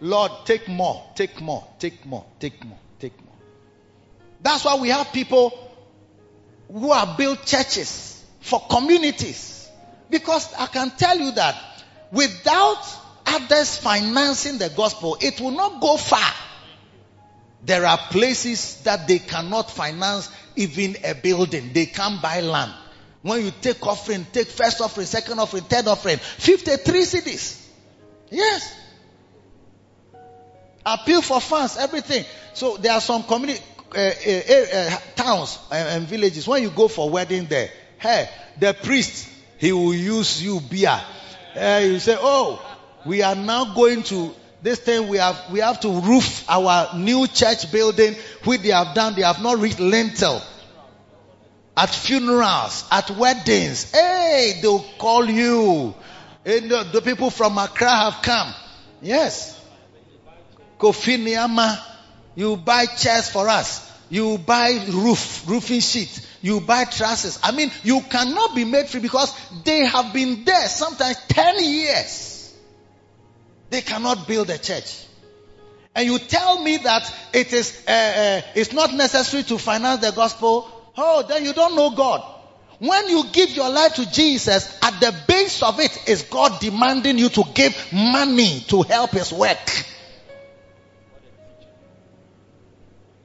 B: Lord, take more, take more, take more, take more, take more. That's why we have people who have built churches for communities. Because I can tell you that without others financing the gospel, it will not go far. There are places that they cannot finance even a building. They can't buy land. When you take offering, take first offering, second offering, third offering, 53 cedis. Yes. Appeal for funds, everything. So there are some community, uh, uh, uh, towns and villages. When you go for wedding there, hey, the priest, he will use you beer. you say, oh, we are now going to this thing we have we have to roof our new church building which they have done they have not reached lintel. At funerals at weddings. Hey they'll call you. And the, the people from accra have come. Yes. Kofi Niama, you buy chairs for us. You buy roof roofing sheet you buy trusses. I mean you cannot be made free because they have been there sometimes 10 years they cannot build a church. And you tell me that it is, uh, uh, it's not necessary to finance the gospel Oh, then you don't know God. When you give your life to Jesus, at the base of it is God demanding you to give money to help His work.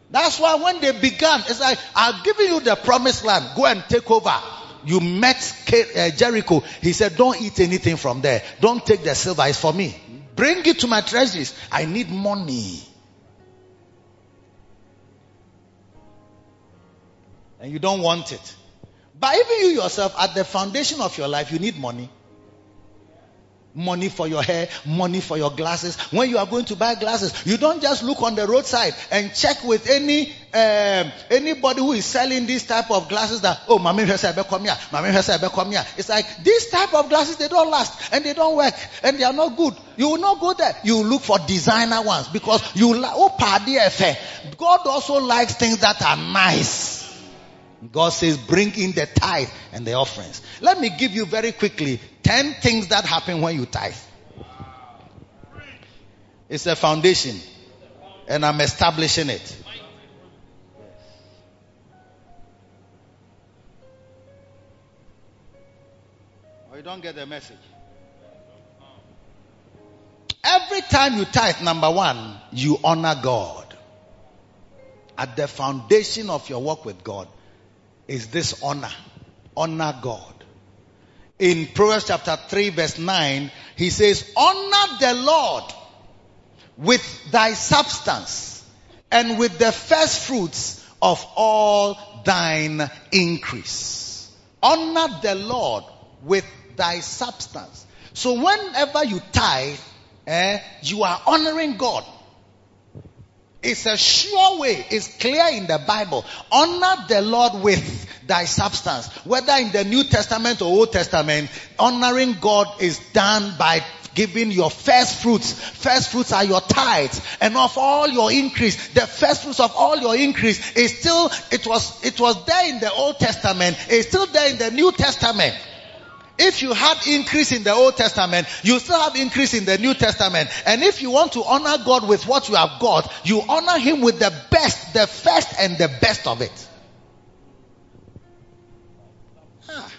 B: That's why when they began, it's like, I've given you the promised land. Go and take over. You met uh, Jericho. He said, don't eat anything from there. Don't take the silver. It's for me. Bring it to my treasuries. I need money. And you don't want it. But even you yourself, at the foundation of your life, you need money. Money for your hair, money for your glasses. When you are going to buy glasses, you don't just look on the roadside and check with any um, anybody who is selling this type of glasses that oh, hwese ebe come here, ebe come here. It's like this type of glasses they don't last and they don't work and they are not good. You will not go there. You look for designer ones because you like oh. God also likes things that are nice. God says, bring in the tithe and the offerings. Let me give you very quickly 10 things that happen when you tithe. It's a foundation and I'm establishing it. Oh, you don't get the message. Every time you tithe, number one, you honor God. At the foundation of your work with God is this honor. Honor God. In Proverbs chapter 3 verse 9, he says, honor the Lord with thy substance and with the first fruits of all thine increase. Honor the Lord with thy substance. So whenever you tithe, eh, you are honoring God. It's a sure way. It's clear in the Bible. Honor the Lord with thy substance. Whether in the New Testament or Old Testament, honoring God is done by giving your first fruits. First fruits are your tithes. And of all your increase, the first fruits of all your increase is still, it was, it was there in the Old Testament. It's still there in the New Testament. If you had increase in the Old Testament, you still have increase in the New Testament. And if you want to honor God with what you have got, you honor Him with the best, the first and the best of it. Ah.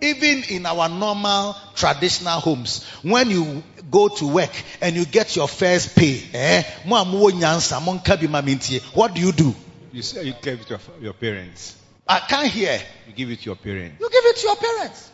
B: Even in our normal traditional homes, when you go to work and you get your first pay, eh, mo a mowɔ nyansa, monka bi ma what do you do?
D: You say you give it to your parents.
B: I can't hear.
D: You give it to your parents.
B: You give it to your parents.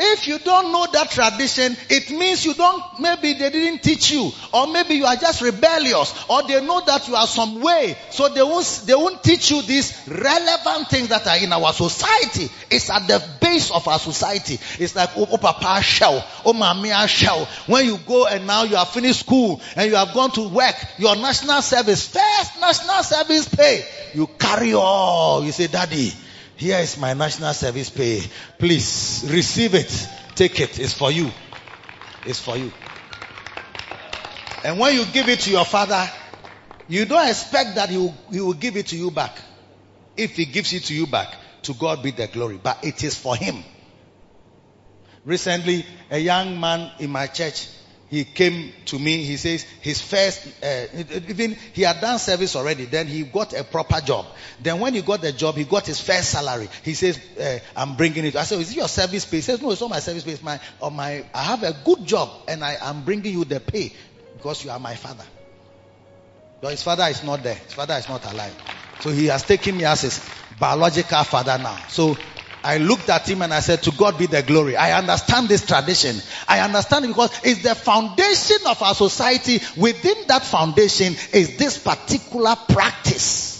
B: If you don't know that tradition, it means you don't, maybe they didn't teach you, or maybe you are just rebellious, or they know that you are some way, so they won't, they won't teach you these relevant things that are in our society. It's at the base of our society. It's like, oh, oh papa shell, oh shell. When you go and now you have finished school and you have gone to work, your national service, first national service pay, you carry all. You say, daddy, here is my national service pay. Please receive it. Take it. It's for you. It's for you. And when you give it to your father, you don't expect that he will, he will give it to you back. If he gives it to you back, to God be the glory. But it is for him. Recently, a young man in my church, he came to me. He says his first, uh, even he had done service already. Then he got a proper job. Then when he got the job, he got his first salary. He says, uh, "I'm bringing it." I said, "Is it your service pay?" He says, "No, it's not my service pay. It's my, or my. I have a good job, and I am bringing you the pay because you are my father." But his father is not there. His father is not alive. So he has taken me as his biological father now. So I looked at him and I said, to God be the glory. I understand this tradition. I understand it because it's the foundation of our society. Within that foundation is this particular practice.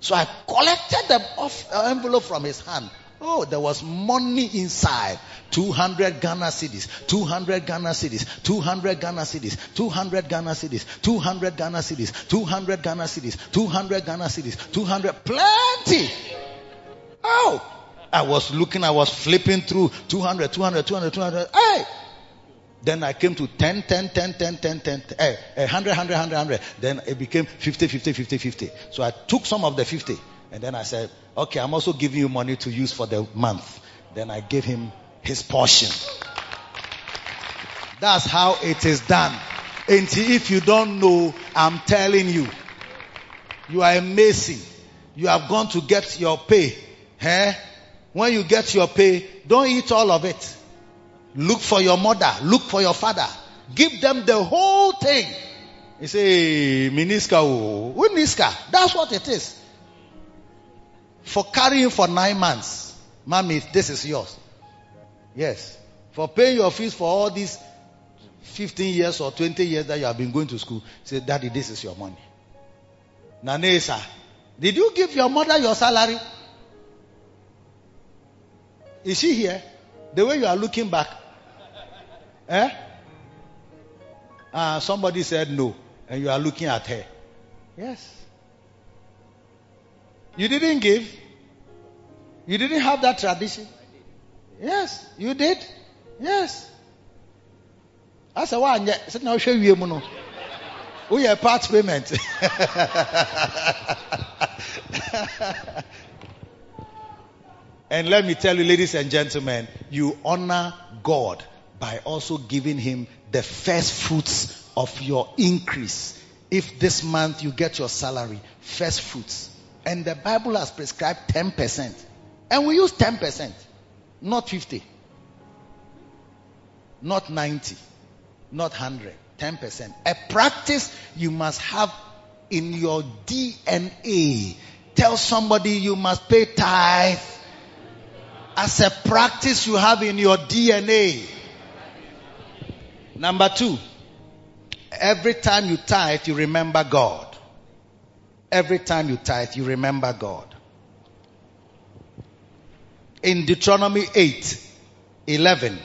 B: So I collected the uh, envelope from his hand. Oh, there was money inside. 200 Ghana cedis, 200 Ghana cedis, 200 Ghana cedis, 200 Ghana cedis, 200 Ghana cedis, 200 Ghana cedis, 200 Ghana cedis, 200, plenty. Oh, I was looking, I was flipping through 200, 200, 200, 200. Hey! Then I came to 10, 10, 10, 10, 10, 10, eh, 100, 100, 100, 100. Then it became 50, 50, 50, 50. So I took some of the 50 and then I said, okay, I'm also giving you money to use for the month. Then I gave him his portion. That's how it is done. And if you don't know, I'm telling you, you are amazing. You have gone to get your pay. Eh? When you get your pay, don't eat all of it. Look for your mother. Look for your father. Give them the whole thing. You say, Miniska, oh, who Niska? That's what it is. For carrying for nine months. Mommy, this is yours. Yes. For paying your fees for all these 15 years or 20 years that you have been going to school. Say, Daddy, this is your money. Nanesa, did you give your mother your salary? Is she here? The way you are looking back. Eh? Ah, somebody said no, and you are looking at her. Yes. You didn't give. You didn't have that tradition. Yes, you did. Yes. Asa wa anya sɛ na ɔhwɛ wie mu no. Woyɛ part payment. and let me tell you, ladies and gentlemen, you honor God by also giving Him the first fruits of your increase. If this month you get your salary, first fruits. And the Bible has prescribed 10%. And we use 10%, not 50, not 90, not 100, 10%. A practice you must have in your DNA. Tell somebody you must pay tithe as a practice you have in your DNA. Number two, every time you tithe, you remember God. Every time you tithe, you remember God. In Deuteronomy 8, 11,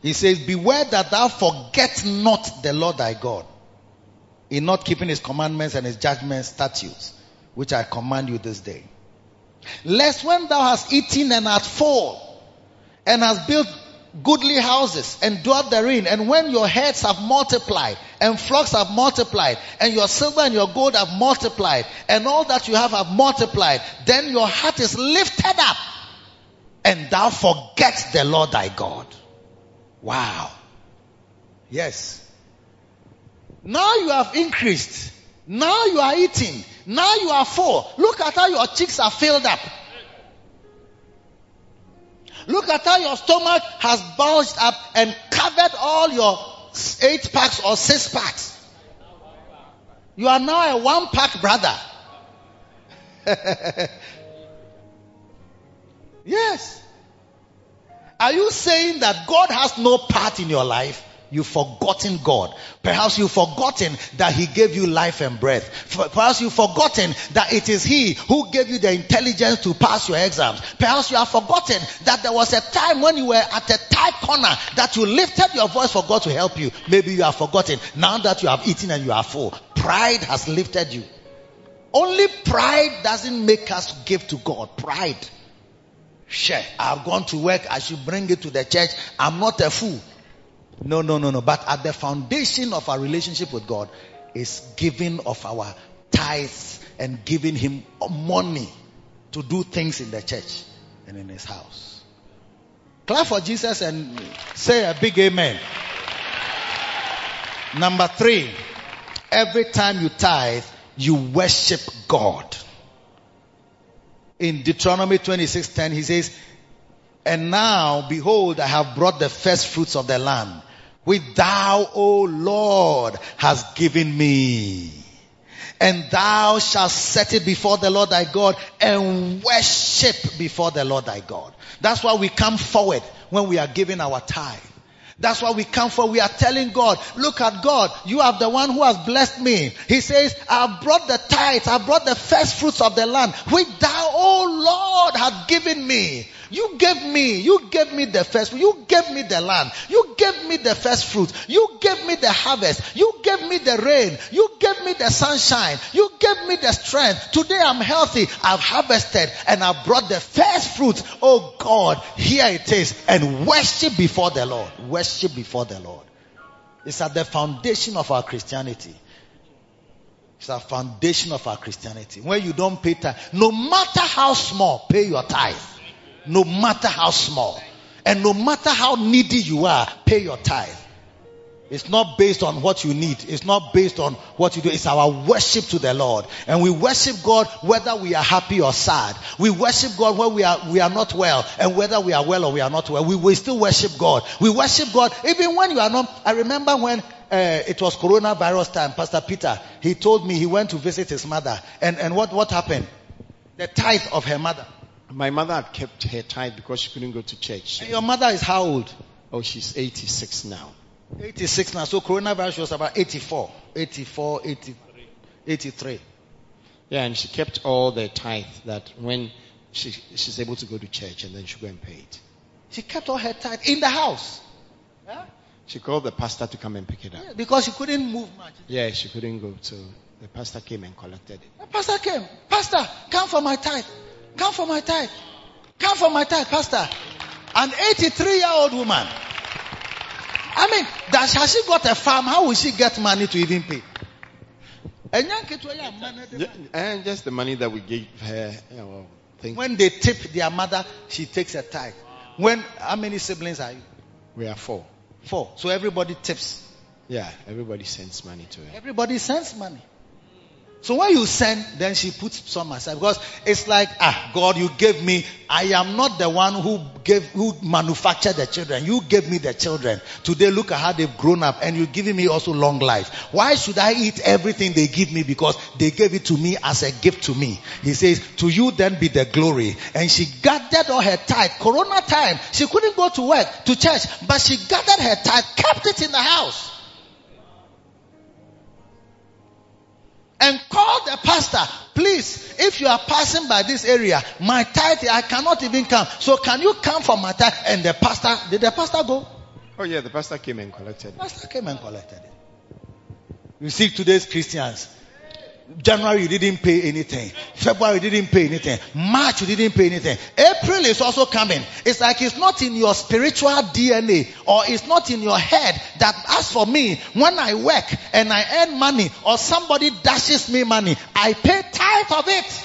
B: he says, Beware that thou forget not the Lord thy God in not keeping his commandments and his judgments, statutes, which I command you this day. Lest when thou hast eaten and art full, and hast built goodly houses and dwelt therein, and when your heads have multiplied, and flocks have multiplied, and your silver and your gold have multiplied, and all that you have have multiplied, then your heart is lifted up, and thou forget the Lord thy God. Wow. Yes. Now you have increased. Now you are eating. Now you are full. Look at how your cheeks are filled up. Look at how your stomach has bulged up and covered all your eight packs or six packs. You are now a one pack brother. yes. Are you saying that God has no part in your life? You've forgotten God. Perhaps you've forgotten that He gave you life and breath. Perhaps you've forgotten that it is He who gave you the intelligence to pass your exams. Perhaps you have forgotten that there was a time when you were at a tight corner that you lifted your voice for God to help you. Maybe you have forgotten. Now that you have eaten and you are full, pride has lifted you. Only pride doesn't make us give to God. Pride. Share. I've gone to work. I should bring it to the church. I'm not a fool. No, no, no, no. But at the foundation of our relationship with God is giving of our tithes and giving Him money to do things in the church and in His house. Clap for Jesus and say a big amen. Number three, every time you tithe, you worship God. In Deuteronomy 26:10, he says, and now, behold, I have brought the first fruits of the land, which thou, O Lord, hast given me. And thou shalt set it before the Lord thy God and worship before the Lord thy God. That's why we come forward when we are giving our tithe. That's why we come for. We are telling God, look at God. You are the one who has blessed me. He says, I have brought the tithes. I brought the first fruits of the land, which thou, O Lord, hast given me. You gave me, you gave me the first, you gave me the land, you gave me the first fruit, you gave me the harvest, you gave me the rain, you gave me the sunshine, you gave me the strength. Today I'm healthy, I've harvested and I've brought the first fruit. Oh God, here it is and worship before the Lord. Worship before the Lord. It's at the foundation of our Christianity. It's a foundation of our Christianity. When you don't pay tithe, no matter how small, pay your tithe no matter how small. And no matter how needy you are, pay your tithe. It's not based on what you need. It's not based on what you do. It's our worship to the Lord. And we worship God whether we are happy or sad. We worship God when we are, we are not well and whether we are well or we are not well. We will still worship God. We worship God even when you are not. I remember when uh, it was coronavirus time, Pastor Peter, he told me he went to visit his mother. And, and what, what happened? The tithe of her mother.
E: My mother had kept her tithe because she couldn't go to church.
B: And your mother is how old?
E: Oh, she's 86 now.
B: 86 now. So coronavirus was about 84, 84, 80, 83.
E: Yeah, and she kept all the tithe that when she, she's able to go to church and then she go and pay it.
B: She kept all her tithe in the house. Yeah?
E: She called the pastor to come and pick it up.
B: Yeah, because she couldn't move much.
E: Yeah, she couldn't go, so the pastor came and collected it.
B: The pastor came. Pastor, come for my tithe. Come for my tithe. Come for my tithe, pastor. An 83 year old woman. I mean, does, has she got a farm? How will she get money to even pay?
E: And just the money that we gave her, you know,
B: When they tip their mother, she takes a tithe. When, how many siblings are you?
E: we are four.
B: Four. So everybody tips.
E: Yeah, everybody sends money to her.
B: Everybody sends money. So when you send, then she puts some aside because it's like, ah, God, you gave me. I am not the one who gave, who manufactured the children. You gave me the children. Today, look at how they've grown up, and you're giving me also long life. Why should I eat everything they give me? Because they gave it to me as a gift to me. He says, to you then be the glory. And she gathered all her tithe. Corona time, she couldn't go to work, to church, but she gathered her tithe, kept it in the house. And call the pastor. Please, if you are passing by this area, my tithe, I cannot even come. So can you come for my tithe? And the pastor, did the pastor go?
E: Oh yeah, the pastor came and collected it.
B: Pastor came and collected it. You see today's Christians. January you didn't pay anything. February you didn't pay anything. March you didn't pay anything. April is also coming. It's like it's not in your spiritual DNA or it's not in your head that as for me, when I work and I earn money or somebody dashes me money, I pay tithe of it.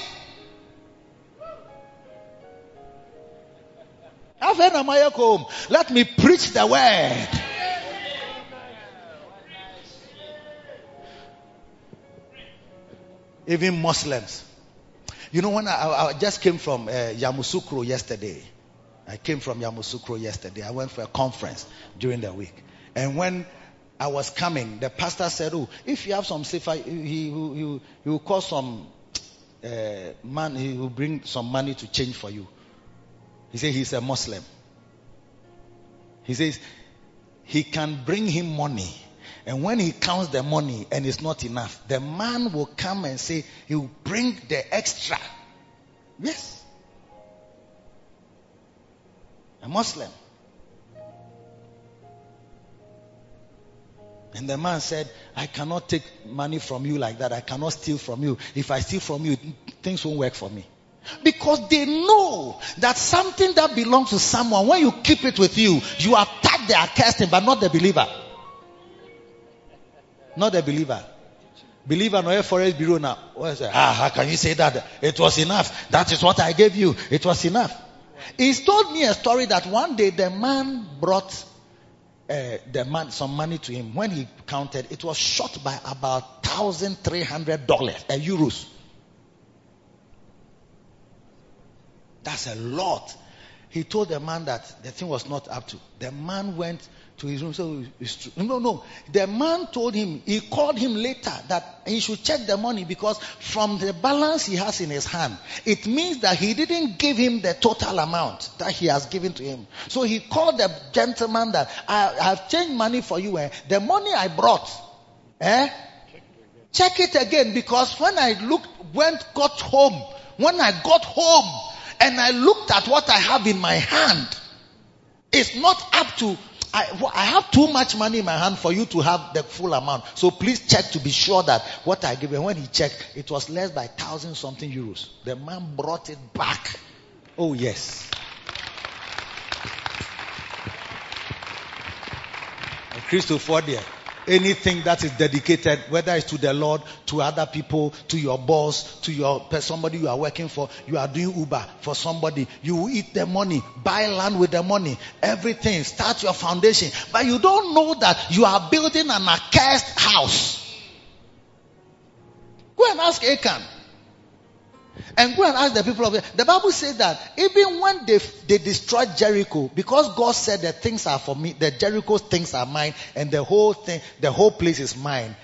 B: Let me preach the word. Even Muslims. You know, when I, I- just came from uh, Yamoussoukro yesterday, I came from Yamoussoukro yesterday. I went for a conference during the week. And when I was coming, the pastor said, Oh, if you have some CFA, he, he, he will call some uh, man, he will bring some money to change for you. He said he's a Muslim. He says he can bring him money. And when he counts the money and it's not enough, the man will come and say he will bring the extra. Yes. A Muslim. And the man said, I cannot take money from you like that. I cannot steal from you. If I steal from you, things won't work for me. Because they know that something that belongs to someone, when you keep it with you, you attack the accursed, but not the believer. Not a believer. Believer no forex bureau now. Ah, how can you say that? It was enough. That is what I gave you. It was enough. He's told me a story that one day the man brought uh, the man some money to him. When he counted, it was short by about thousand three hundred dollars, uh, euros. That's a lot. He told the man that the thing was not up to. The man went to his room. So it's true. No, no. The man told him. He called him later that he should check the money because from the balance he has in his hand, it means that he didn't give him the total amount that he has given to him. So he called the gentleman that I have changed money for you. Eh? The money I brought, eh? Check it again because when I looked, went, got home, when I got home and I looked at what I have in my hand, it's not up to, I, I have too much money in my hand for you to have the full amount. So please check to be sure that what I give And when he checked, it was less by thousand something euros. The man brought it back. Oh yes. Christopher there. Anything that is dedicated, whether it's to the Lord, to other people, to your boss, to your somebody you are working for, you are doing Uber for somebody, you eat the money, buy land with the money, everything, start your foundation. But you don't know that you are building an accursed house. Go and ask Achan. And go and ask the people of the, the Bible says that even when they, they destroyed Jericho, because God said the things are for me, the Jericho's things are mine, and the whole thing, the whole place is mine.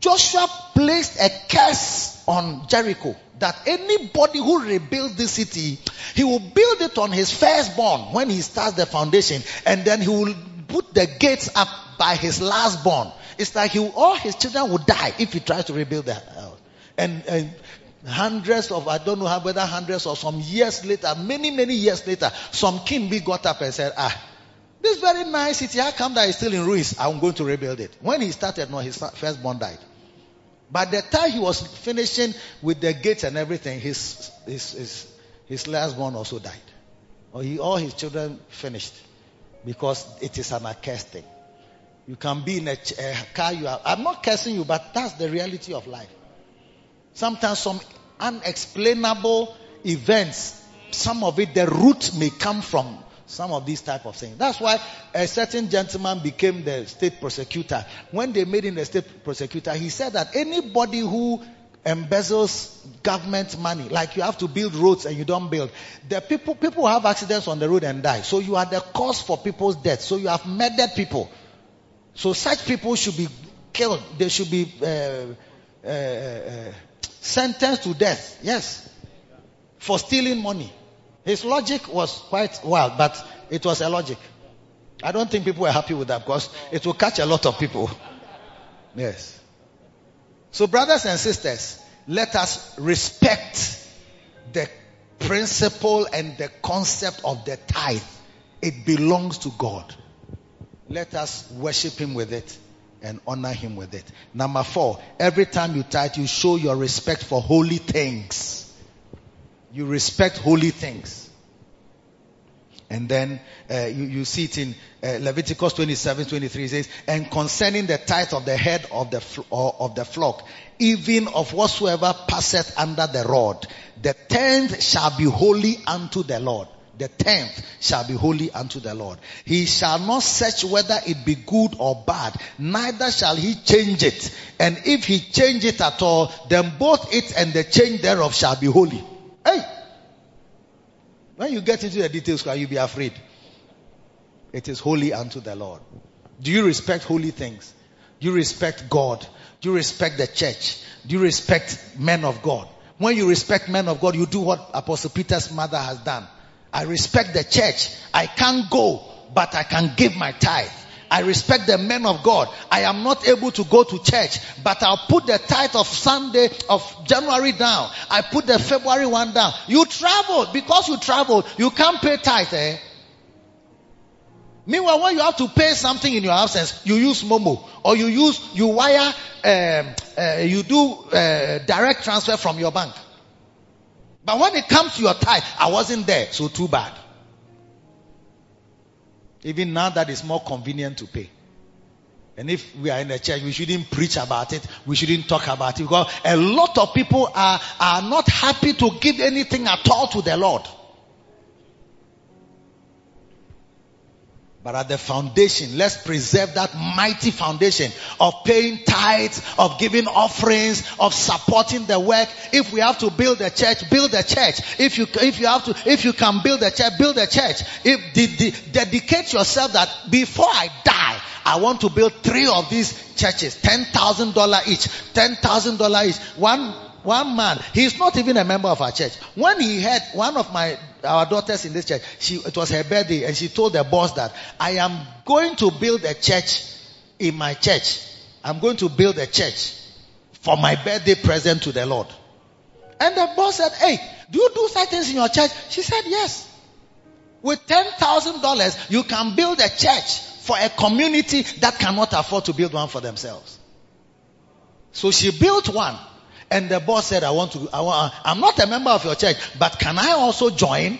B: Joshua placed a curse on Jericho that anybody who rebuilds this city, he will build it on his firstborn when he starts the foundation, and then he will put the gates up by his lastborn. It's like he, all his children will die if he tries to rebuild that house. And, and hundreds of, I don't know how, whether hundreds or some years later, many, many years later, some king we got up and said, ah, this very nice city, how come that is still in ruins? I'm going to rebuild it. When he started, no, his firstborn died. By the time he was finishing with the gates and everything, his, his, his, his lastborn also died. Or he, all his children finished. Because it is an accursed thing. You can be in a, a car you are, I'm not cursing you, but that's the reality of life. Sometimes some unexplainable events, some of it, the root may come from some of these type of things. That's why a certain gentleman became the state prosecutor. When they made him the state prosecutor, he said that anybody who embezzles government money, like you have to build roads and you don't build, the people, people have accidents on the road and die. So you are the cause for people's death. So you have murdered people. So such people should be killed. They should be uh, uh, uh, sentenced to death. Yes. For stealing money. His logic was quite wild, but it was a logic. I don't think people were happy with that because it will catch a lot of people. Yes. So, brothers and sisters, let us respect the principle and the concept of the tithe. It belongs to God. Let us worship Him with it and honor Him with it. Number four, every time you tithe, you show your respect for holy things. You respect holy things. And then uh, you, you see it in uh, Leviticus 27, 23 says, and concerning the tithe of the head of the, of the flock, even of whatsoever passeth under the rod, the tenth shall be holy unto the Lord. The tenth shall be holy unto the Lord. He shall not search whether it be good or bad, neither shall he change it. And if he change it at all, then both it and the change thereof shall be holy. Hey! When you get into the details, you'll be afraid. It is holy unto the Lord. Do you respect holy things? Do you respect God? Do you respect the church? Do you respect men of God? When you respect men of God, you do what Apostle Peter's mother has done. I respect the church. I can't go, but I can give my tithe. I respect the men of God. I am not able to go to church, but I'll put the tithe of Sunday of January down. I put the February one down. You traveled. Because you traveled, you can't pay tithe, eh? Meanwhile, when you have to pay something in your absence, you use Momo or you use, you wire, um, uh, you do uh, direct transfer from your bank. But when it comes to your tithe, I wasn't there, so too bad. Even now that is more convenient to pay. And if we are in a church, we shouldn't preach about it. We shouldn't talk about it because a lot of people are, are not happy to give anything at all to the Lord. But at the foundation, let's preserve that mighty foundation of paying tithes, of giving offerings, of supporting the work. If we have to build a church, build a church. If you, if you have to, if you can build a church, build a church. If de- de- dedicate yourself that before I die, I want to build three of these churches, ten thousand dollar each, ten thousand dollar each. One one man, he's not even a member of our church. When he had one of my our daughters in this church, she it was her birthday, and she told the boss that I am going to build a church in my church. I'm going to build a church for my birthday present to the Lord. And the boss said, Hey, do you do such things in your church? She said, Yes. With ten thousand dollars, you can build a church for a community that cannot afford to build one for themselves. So she built one. And the boss said, I want to, I want, uh, I'm not a member of your church, but can I also join?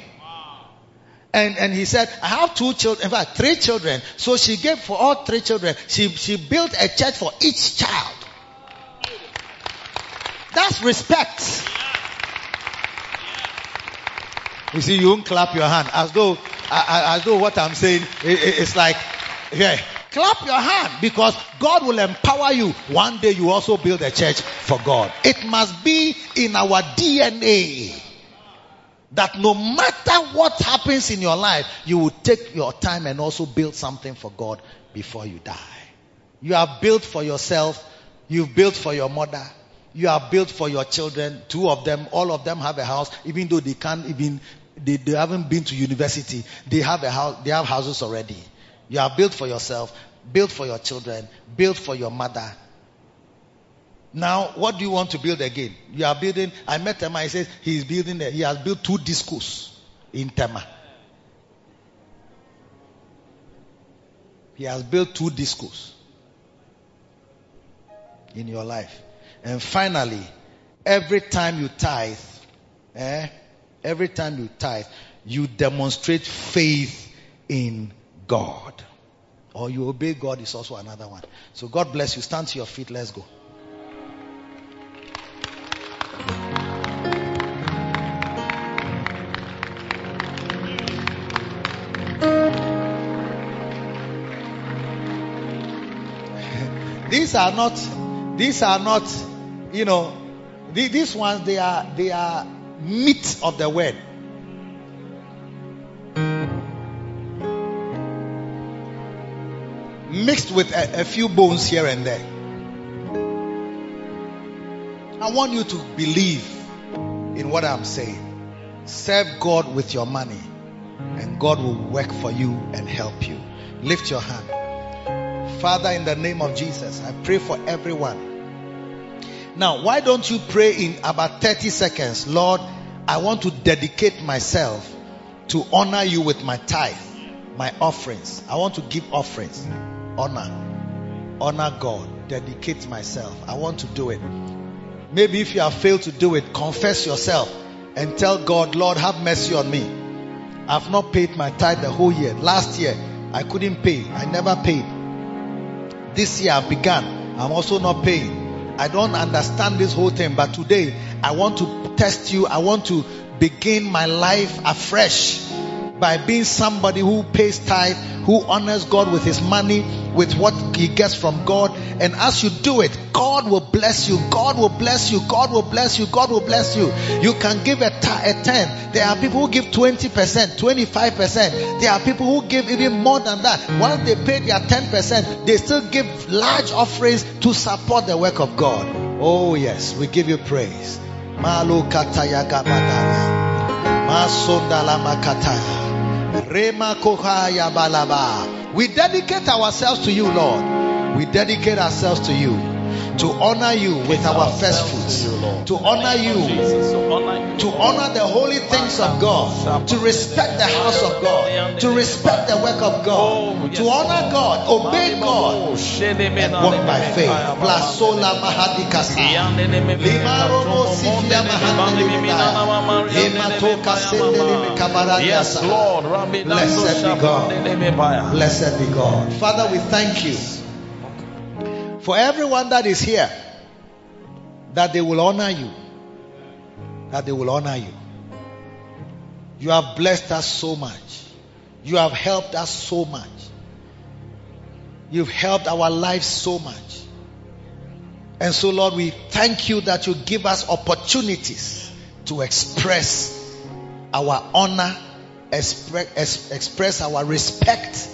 B: And, and he said, I have two children, in fact, three children. So she gave for all three children, she, she built a church for each child. That's respect. You see, you won't clap your hand as though, as though what I'm saying is like, yeah, clap your hand because God will empower you. One day you also build a church for God. It must be in our DNA that no matter what happens in your life, you will take your time and also build something for God before you die. You are built for yourself. You've built for your mother. You are built for your children. Two of them, all of them have a house, even though they can't even, they, they haven't been to university. They have a house, they have houses already. You are built for yourself, built for your children, built for your mother. Now, what do you want to build again? You are building, I met Tema, he says he's building, he has built two discos in Tema. He has built two discos in your life. And finally, every time you tithe, eh, every time you tithe, you demonstrate faith in God. Or you obey God is also another one. So God bless you. Stand to your feet. Let's go. these are not these are not you know these ones they are they are meat of the word mixed with a, a few bones here and there i want you to believe in what i'm saying serve god with your money and god will work for you and help you lift your hand Father, in the name of Jesus, I pray for everyone. Now, why don't you pray in about 30 seconds? Lord, I want to dedicate myself to honor you with my tithe, my offerings. I want to give offerings. Honor. Honor God. Dedicate myself. I want to do it. Maybe if you have failed to do it, confess yourself and tell God, Lord, have mercy on me. I've not paid my tithe the whole year. Last year, I couldn't pay. I never paid this year I've begun. I'm also not paying. I don't understand this whole thing, but today I want to test you. I want to begin my life afresh by being somebody who pays tithe, who honors God with his money, with what he gets from God. And as you do it, God will bless you. God will bless you. God will bless you. God will bless you. You can give a, t- a 10. There are people who give 20%, 25%. There are people who give even more than that. Once they pay their 10%, they still give large offerings to support the work of God. Oh yes, we give you praise. Malu kataya gabadala. Masondala makataya. Rema. We dedicate ourselves to you, Lord. We dedicate ourselves to you to honor you with our first fruits, to honor you, to honor the holy things of God, to respect the house of God, to respect the work of God, to honor God, obey God, and walk by faith. Plasola mahadikasa. Limaromo sifia mahandelibinaya. Hematoka sendelibikabaradiasa.
F: Yes,
B: Blessed be God. Blessed be God. Father, we thank you for everyone that is here, that they will honor you. That they will honor you. You have blessed us so much. You have helped us so much. You've helped our lives so much. And so, Lord, we thank you that you give us opportunities to express our honor, express, express our respect,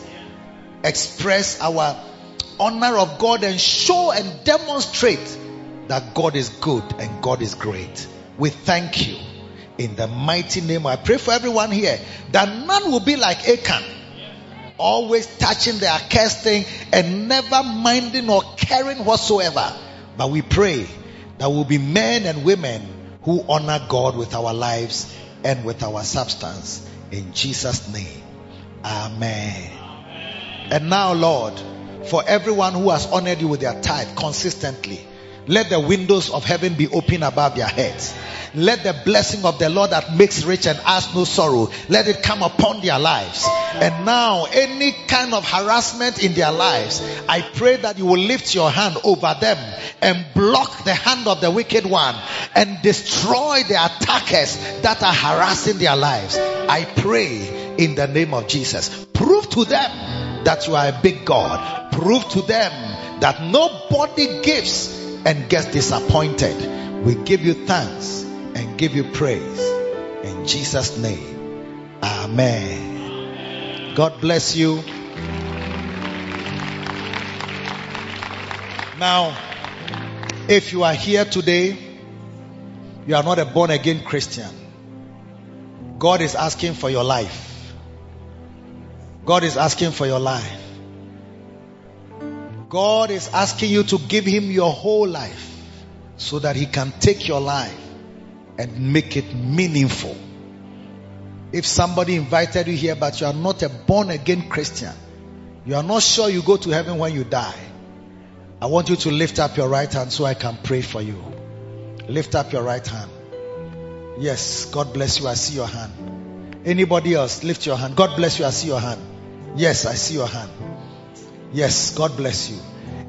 B: express our honor of God and show and demonstrate that God is good and God is great. We thank you in the mighty name. I pray for everyone here that none will be like Achan, always touching the accursed thing and never minding or caring whatsoever. But we pray that we'll be men and women who honor God with our lives and with our substance. In Jesus' name. Amen. And now, Lord, for everyone who has honored you with their tithe consistently, Let the windows of heaven be open above their heads. Let the blessing of the Lord that makes rich and adds no sorrow, let it come upon their lives. And now, any kind of harassment in their lives, I pray that you will lift your hand over them and block the hand of the wicked one and destroy the attackers that are harassing their lives. I pray in the name of Jesus. Prove to them that you are a big God. Prove to them that nobody gives and gets disappointed. We give you thanks and give you praise. In Jesus' name. Amen. God bless you. Now, if you are here today, you are not a born again Christian. God is asking for your life. God is asking for your life. God is asking you to give Him your whole life so that He can take your life and make it meaningful. If somebody invited you here, but you are not a born again Christian, you are not sure you go to heaven when you die, I want you to lift up your right hand so I can pray for you. Lift up your right hand. Yes, God bless you. I see your hand. Anybody else, lift your hand. God bless you. I see your hand. Yes, I see your hand. Yes, God bless you.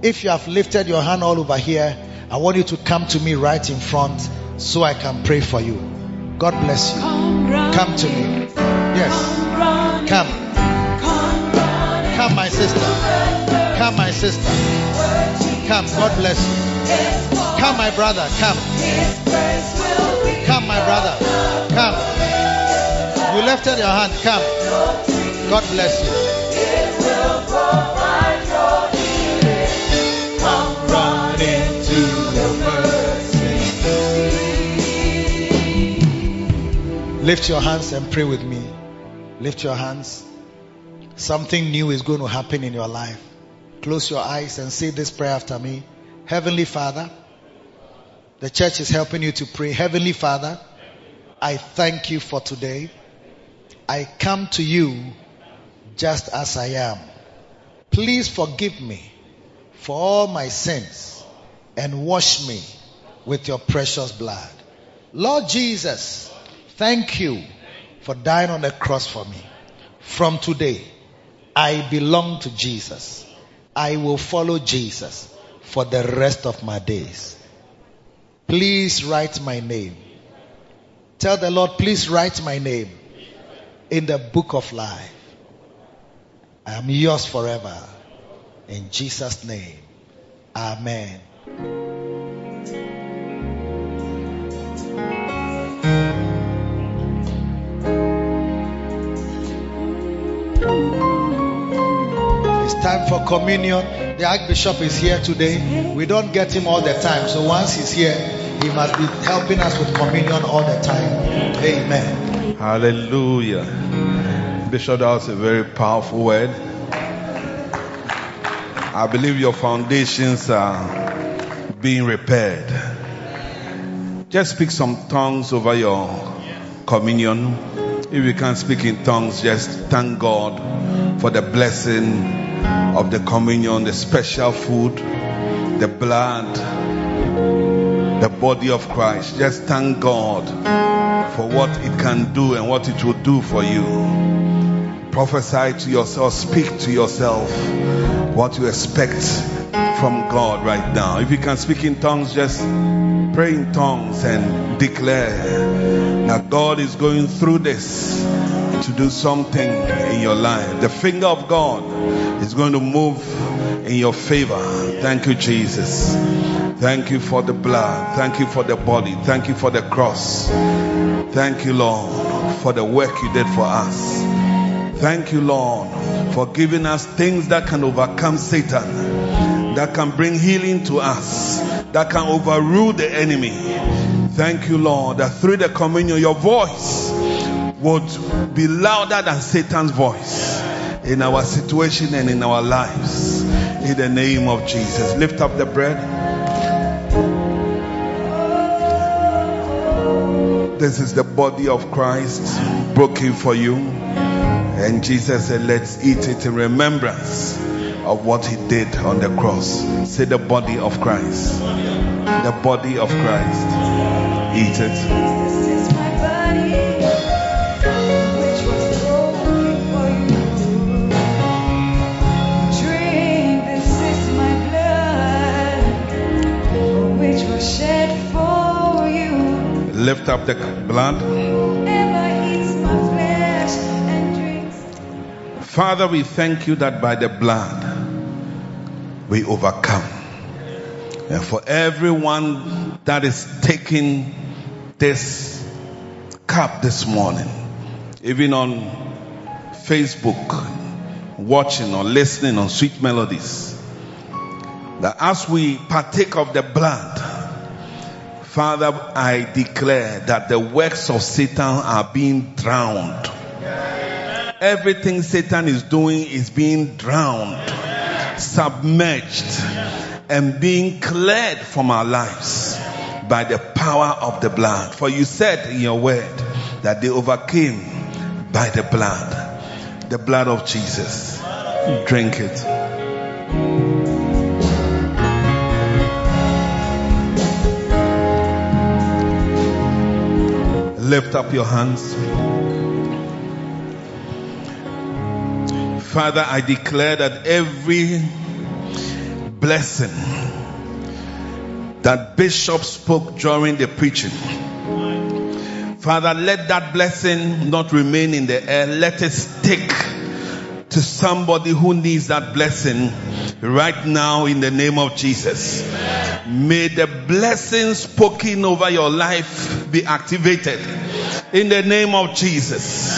B: If you have lifted your hand all over here, I want you to come to me right in front so I can pray for you. God bless you. Come to me. Yes. Come. Come, my sister. Come, my sister. Come. God bless you. Come, my brother. Come. Come, my brother. Come. You lifted your hand. Come. God bless you. Lift your hands and pray with me. Lift your hands. Something new is going to happen in your life. Close your eyes and say this prayer after me. Heavenly Father, the church is helping you to pray. Heavenly Father, I thank you for today. I come to you just as I am. Please forgive me for all my sins and wash me with your precious blood. Lord Jesus, thank you for dying on the cross for me. From today, I belong to Jesus. I will follow Jesus for the rest of my days. Please write my name. Tell the Lord, please write my name in the book of life. I am yours forever. In Jesus' name. Amen. It's time for communion. The Archbishop is here today. We don't get him all the time. So once he's here, he must be helping us with communion all the time. Amen.
F: Hallelujah. Bishop, that was a very powerful word. I believe your foundations are being repaired. Just speak some tongues over your communion. If you can't speak in tongues, just thank God for the blessing of the communion, the special food, the blood, the body of Christ. Just thank God for what it can do and what it will do for you. Prophesy to yourself, speak to yourself what you expect from God right now. If you can speak in tongues, just pray in tongues and declare that God is going through this to do something in your life. The finger of God is going to move in your favor. Thank you, Jesus. Thank you for the blood. Thank you for the body. Thank you for the cross. Thank you, Lord, for the work you did for us. Thank you, Lord, for giving us things that can overcome Satan, that can bring healing to us, that can overrule the enemy. Thank you, Lord, that through the communion, your voice would be louder than Satan's voice in our situation and in our lives. In the name of Jesus. Lift up the bread. This is the body of Christ broken for you. And Jesus said, Let's eat it in remembrance of what he did on the cross. Say the body of Christ. the body of Christ. Eat it.
G: This is my body,
F: Father, we thank you that by the blood we overcome. And for everyone that is taking this cup this morning, even on Facebook, watching or listening on sweet melodies, that as we partake of the blood, Father, I declare that the works of Satan are being drowned everything Satan is doing is being drowned, submerged, and being cleared from our lives by the power of the blood. For you said in your word that they overcame by the blood, the blood of Jesus. Drink it. Lift up your hands. Father, I declare that every blessing that Bishop spoke during the preaching, Father, let that blessing not remain in the air. Let it stick to somebody who needs that blessing right now in the name of Jesus. May the blessing spoken over your life be activated in the name of Jesus.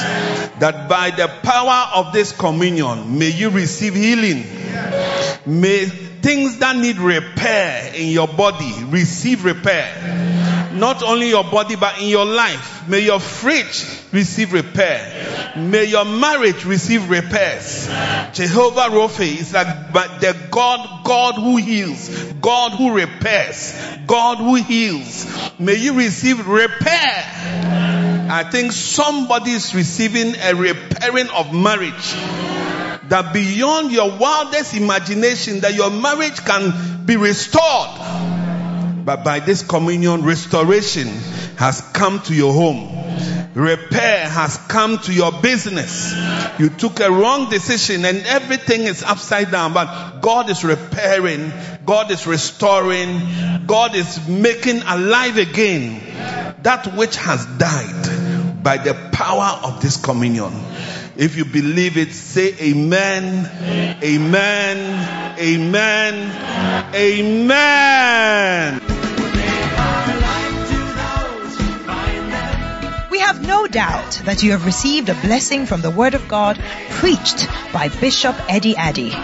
F: That by the power of this communion, may you receive healing. May things that need repair in your body receive repair. Not only your body, but in your life. May your fridge receive repair. May your marriage receive repairs. Jehovah Rophe is like the God, God who heals, God who repairs, God who heals. May you receive repair. I think somebody is receiving a repairing of marriage that beyond your wildest imagination that your marriage can be restored. But by this communion, restoration has come to your home. Repair has come to your business. You took a wrong decision and everything is upside down, but God is repairing, God is restoring, God is making alive again that which has died by the power of this communion. If you believe it, say amen, amen, amen, amen.
H: We have no doubt that you have received a blessing from the Word of God preached by Bishop Eddie Addy.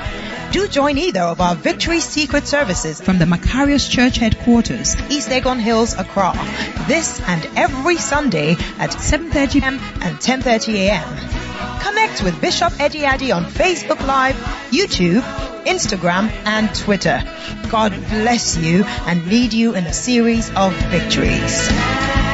H: Do join either of our Victory Secret services
I: from the Makarios Church headquarters,
H: East Legon Hills, Accra, this and every Sunday at 7.30 p.m. and 10.30 a.m. Connect with Bishop Eddie Addy on Facebook Live, YouTube, Instagram, and Twitter. God bless you and lead you in a series of victories.